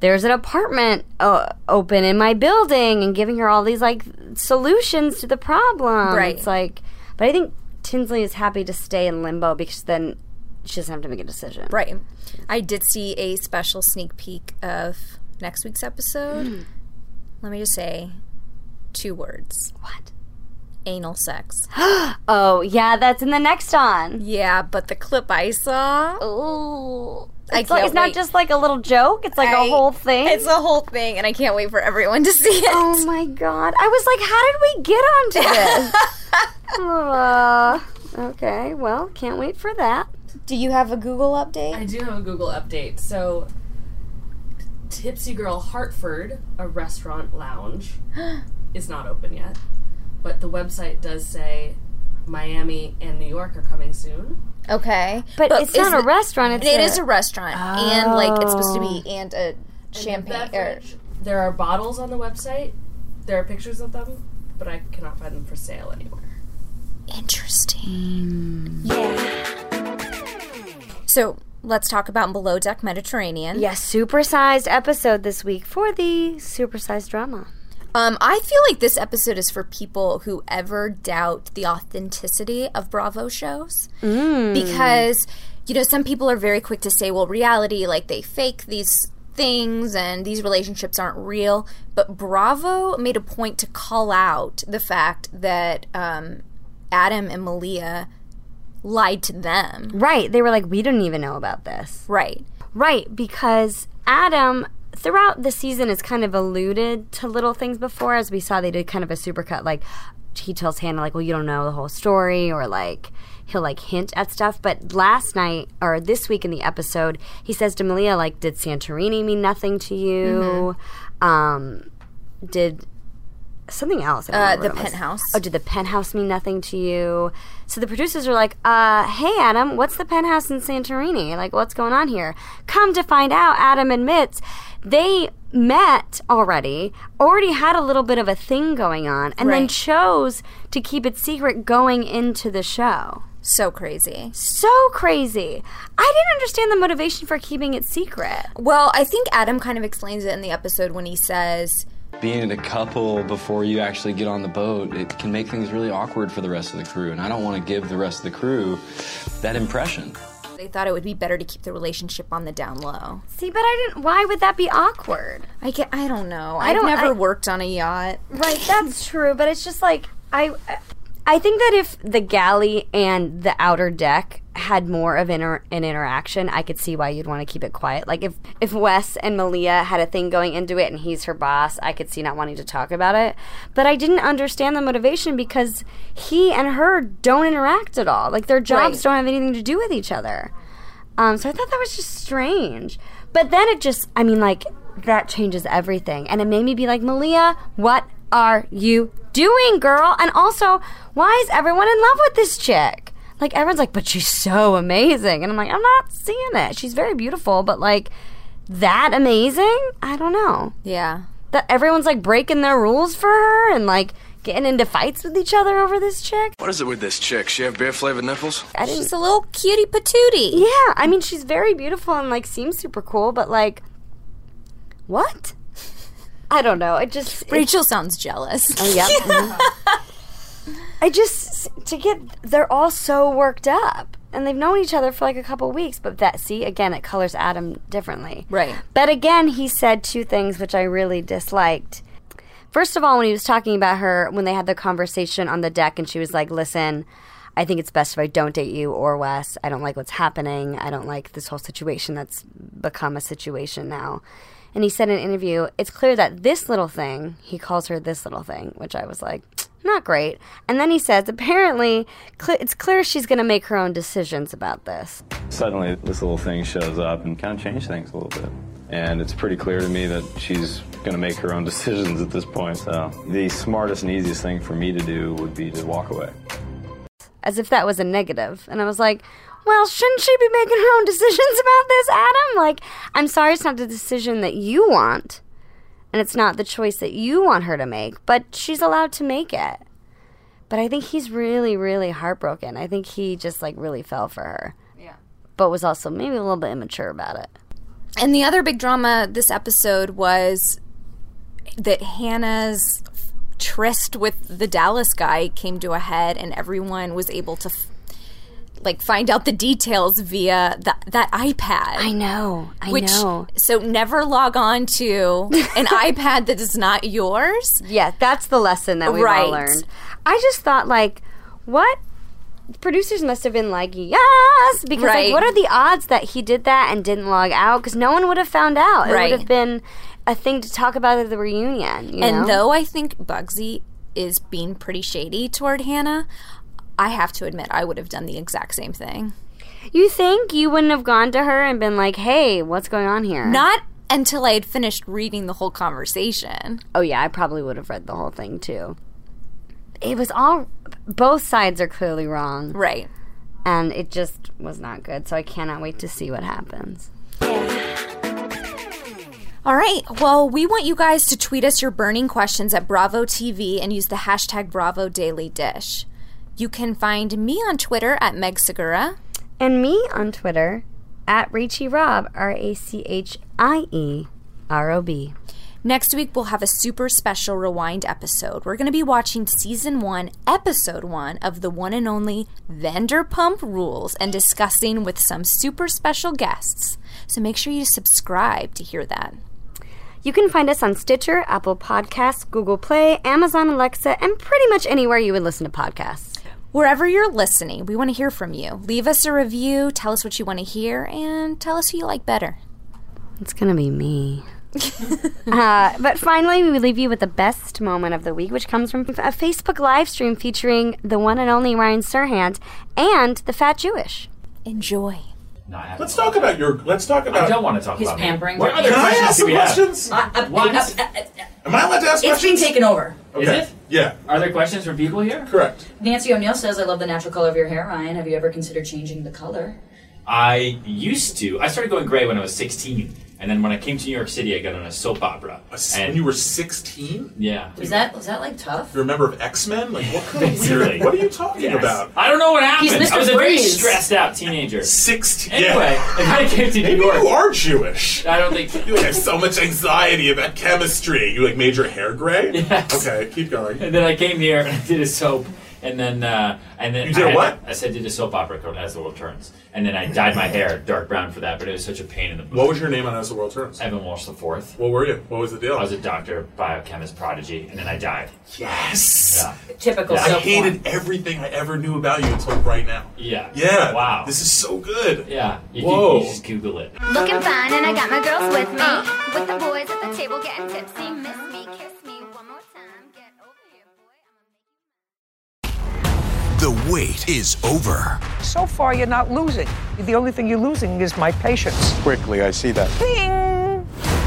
there's an apartment uh, open in my building, and giving her all these like solutions to the problem. Right. It's like, but I think Tinsley is happy to stay in limbo because then she doesn't have to make a decision. Right. I did see a special sneak peek of next week's episode. Let me just say two words. What? Anal sex. oh yeah, that's in the next on. Yeah, but the clip I saw. Oh. I It's, like, can't it's not just like a little joke. It's like I- a whole thing. It's a whole thing, and I can't wait for everyone to see it. Oh my god! I was like, how did we get onto this? uh, okay, well, can't wait for that. Do you have a Google update? I do have a Google update. So, Tipsy Girl Hartford, a restaurant lounge, is not open yet. But the website does say Miami and New York are coming soon. Okay, But it's not a restaurant, it's It a- is a restaurant, and like it's supposed to Oh. be and a And champagne. the Or, there are bottles on the website. There are pictures of them, but I cannot find them for sale anywhere. interesting. Hmm. Yeah. So let's talk about Below Deck Mediterranean. Yes, supersized episode this week for the supersized drama. Um, I feel like this episode is for people who ever doubt the authenticity of Bravo shows. Mm. Because, you know, some people are very quick to say, well, reality, like they fake these things and these relationships aren't real. But Bravo made a point to call out the fact that um, Adam and Malia lied to them. Right. They were like, we don't even know about this. Right. Right, because Adam throughout the season has kind of alluded to little things before, as we saw they did kind of a supercut, like he tells Hannah, like, well, you don't know the whole story, or like he'll like hint at stuff. But last night or this week in the episode, he says to Malia, like, did Santorini mean nothing to you? Um, did something else. Uh, the penthouse. Oh, did the penthouse mean nothing to you? So the producers are like, uh, hey, Adam, what's the penthouse in Santorini? Like, what's going on here? Come to find out, Adam admits they met already, already had a little bit of a thing going on, and then chose to keep it secret going into the show. So crazy. So crazy. I didn't understand the motivation for keeping it secret. Well, I think Adam kind of explains it in the episode when he says, Being in a couple before you actually get on the boat, it can make things really awkward for the rest of the crew, and I don't want to give the rest of the crew that impression. they thought it would be better to keep the relationship on the down low. See, but I didn't. Why would that be awkward? I get. I don't know. I I've don't- never I- worked on a yacht. Right, that's true, but it's just like I I think that if the galley and the outer deck had more of inter- an interaction, I could see why you'd want to keep it quiet. Like if if Wes and Malia had a thing going into it and he's her boss, I could see not wanting to talk about it. But I didn't understand the motivation because he and her don't interact at all. Like their jobs Right. don't have anything to do with each other. Um, so I thought that was just strange. But then it just, I mean, like, that changes everything. And it made me be like, Malia, what are you doing, girl? And also, why is everyone in love with this chick? Like, everyone's like, but she's so amazing. And I'm like, I'm not seeing it. She's very beautiful, but like, that amazing? I don't know. Yeah. That everyone's like breaking their rules for her and like getting into fights with each other over this chick. What is it with this chick? She have beer flavored nipples? I didn't. She's a little cutie patootie. Yeah, I mean, she's very beautiful and like seems super cool, but like, what? I don't know. It just Rachel sounds jealous. Oh yeah. mhm. I just to get they're all so worked up and they've known each other for like a couple weeks, but that see again it colors Adam differently. Right. But again, he said two things which I really disliked. First of all, when he was talking about her when they had the conversation on the deck and she was like, "Listen, I think it's best if I don't date you or Wes. I don't like what's happening. I don't like this whole situation that's become a situation now." And he said in an interview, "It's clear that this little thing, he calls her this little thing," which I was like, "Not great." And then he says, "Apparently, cl- it's clear she's going to make her own decisions about this." Suddenly, this little thing shows up and kind of changed things a little bit. And it's pretty clear to me that she's going to make her own decisions at this point. So, the smartest and easiest thing for me to do would be to walk away. as if that was a negative. And I was like, well, shouldn't she be making her own decisions about this, Adam? Like, I'm sorry it's not the decision that you want, and it's not the choice that you want her to make, but she's allowed to make it. But I think he's really, really heartbroken. I think he just, like, really fell for her. Yeah. But was also maybe a little bit immature about it. And the other big drama this episode was that Hannah's tryst with the Dallas guy came to a head, and everyone was able to. F- like find out the details via that that iPad. I know. I which, know. So never log on to an iPad that is not yours. Yeah, that's the lesson that we've Right. all learned. I just thought, like, what? Producers must have been like, yes, because Right. like, what are the odds that he did that and didn't log out? Because no one would have found out. It Right. would have been a thing to talk about at the reunion. You and know? though I think Bugsy is being pretty shady toward Hannah, I have to admit I would have done the exact same thing. you think you wouldn't have gone to her and been like, hey, what's going on here? Not until I had finished reading the whole conversation. Oh yeah, I probably would have read the whole thing too. It was all both sides are clearly wrong. Right. And it just was not good. So I cannot wait to see what happens. All right. Well, we want you guys to tweet us your burning questions at Bravo TV and use the hashtag Bravo Daily Dish. You can find me on Twitter at Meg Segura. And me on Twitter at Rachie Rob, R A C H I E R O B. Next week, we'll have a super special rewind episode. We're going to be watching season one, episode one of the one and only Vanderpump Rules and discussing with some super special guests. So make sure you subscribe to hear that. You can find us on Stitcher, Apple Podcasts, Google Play, Amazon Alexa, and pretty much anywhere you would listen to podcasts. Wherever you're listening, we want to hear from you. Leave us a review, tell us what you want to hear, and tell us who you like better. It's gonna be me. uh, but finally, we leave you with the best moment of the week, which comes from a Facebook live stream featuring the one and only Ryan Serhant and the Fat Jewish. Enjoy. Let's talk about your. Let's talk about. I don't want to talk His about me. pampering. What other Can I questions ask do some we have? questions? Uh, uh, what? Uh, Am I allowed to ask It's being questions? taken over. Okay. Yeah. Are there questions from people here? Correct. Nancy O'Neill says, I love the natural color of your hair, Ryan. Have you ever considered changing the color? I used to. I started going gray when I was 16, and then when I came to New York City, I got on a soap opera. when you were 16? Yeah. Was that was that like tough? You're a member of X Men? Like, what kind of weird? What are you talking Yes. about? I don't know what He's happened. Mr. I was a very stressed out teenager. 16. Anyway, yeah. and then I came to New Maybe York. you are Jewish. I don't think. You like, have so much anxiety about chemistry. You like made your hair gray? Yes. Okay, keep going. And then I came here and I did a soap, and then uh, and then You did I a what? I said did a soap opera called As the World Turns, and then I dyed my hair dark brown for that, but it was such a pain in the butt. What was your name on As the World Turns? Evan Walsh the fourth. What were you? What was the deal? I was a doctor, biochemist, prodigy, and then I died. Yes. Yeah. Typical. I soap hated everything I ever knew about you until right now. Yeah. Yeah. Wow. This is so good. Yeah. You, Whoa. Can, you just Google it. Looking fine, and I got my girls with me. With the boys at the table getting tipsy. Miss me, The wait is over. So far, you're not losing. The only thing you're losing is my patience. Quickly, I see that. Bing!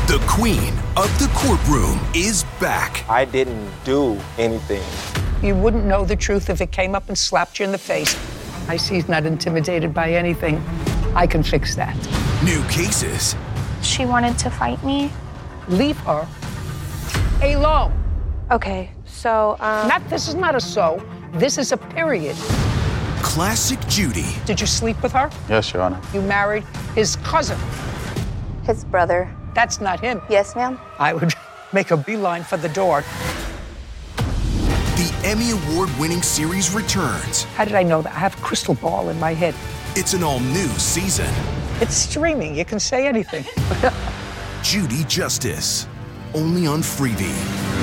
The queen of the courtroom is back. I didn't do anything. You wouldn't know the truth if it came up and slapped you in the face. I see he's not intimidated by anything. I can fix that. New cases, She wanted to fight me. Leave her alone. Okay, so, um. Not this is not a so. This is a period. classic Judy, Did you sleep with her? Yes, Your Honor. You married his cousin. His brother. That's not him. Yes, ma'am. I would make a beeline for the door. the Emmy Award winning series returns. How did I know that? I have a crystal ball in my head. It's an all new season. It's streaming. You can say anything. Judy Justice, only on Freevee.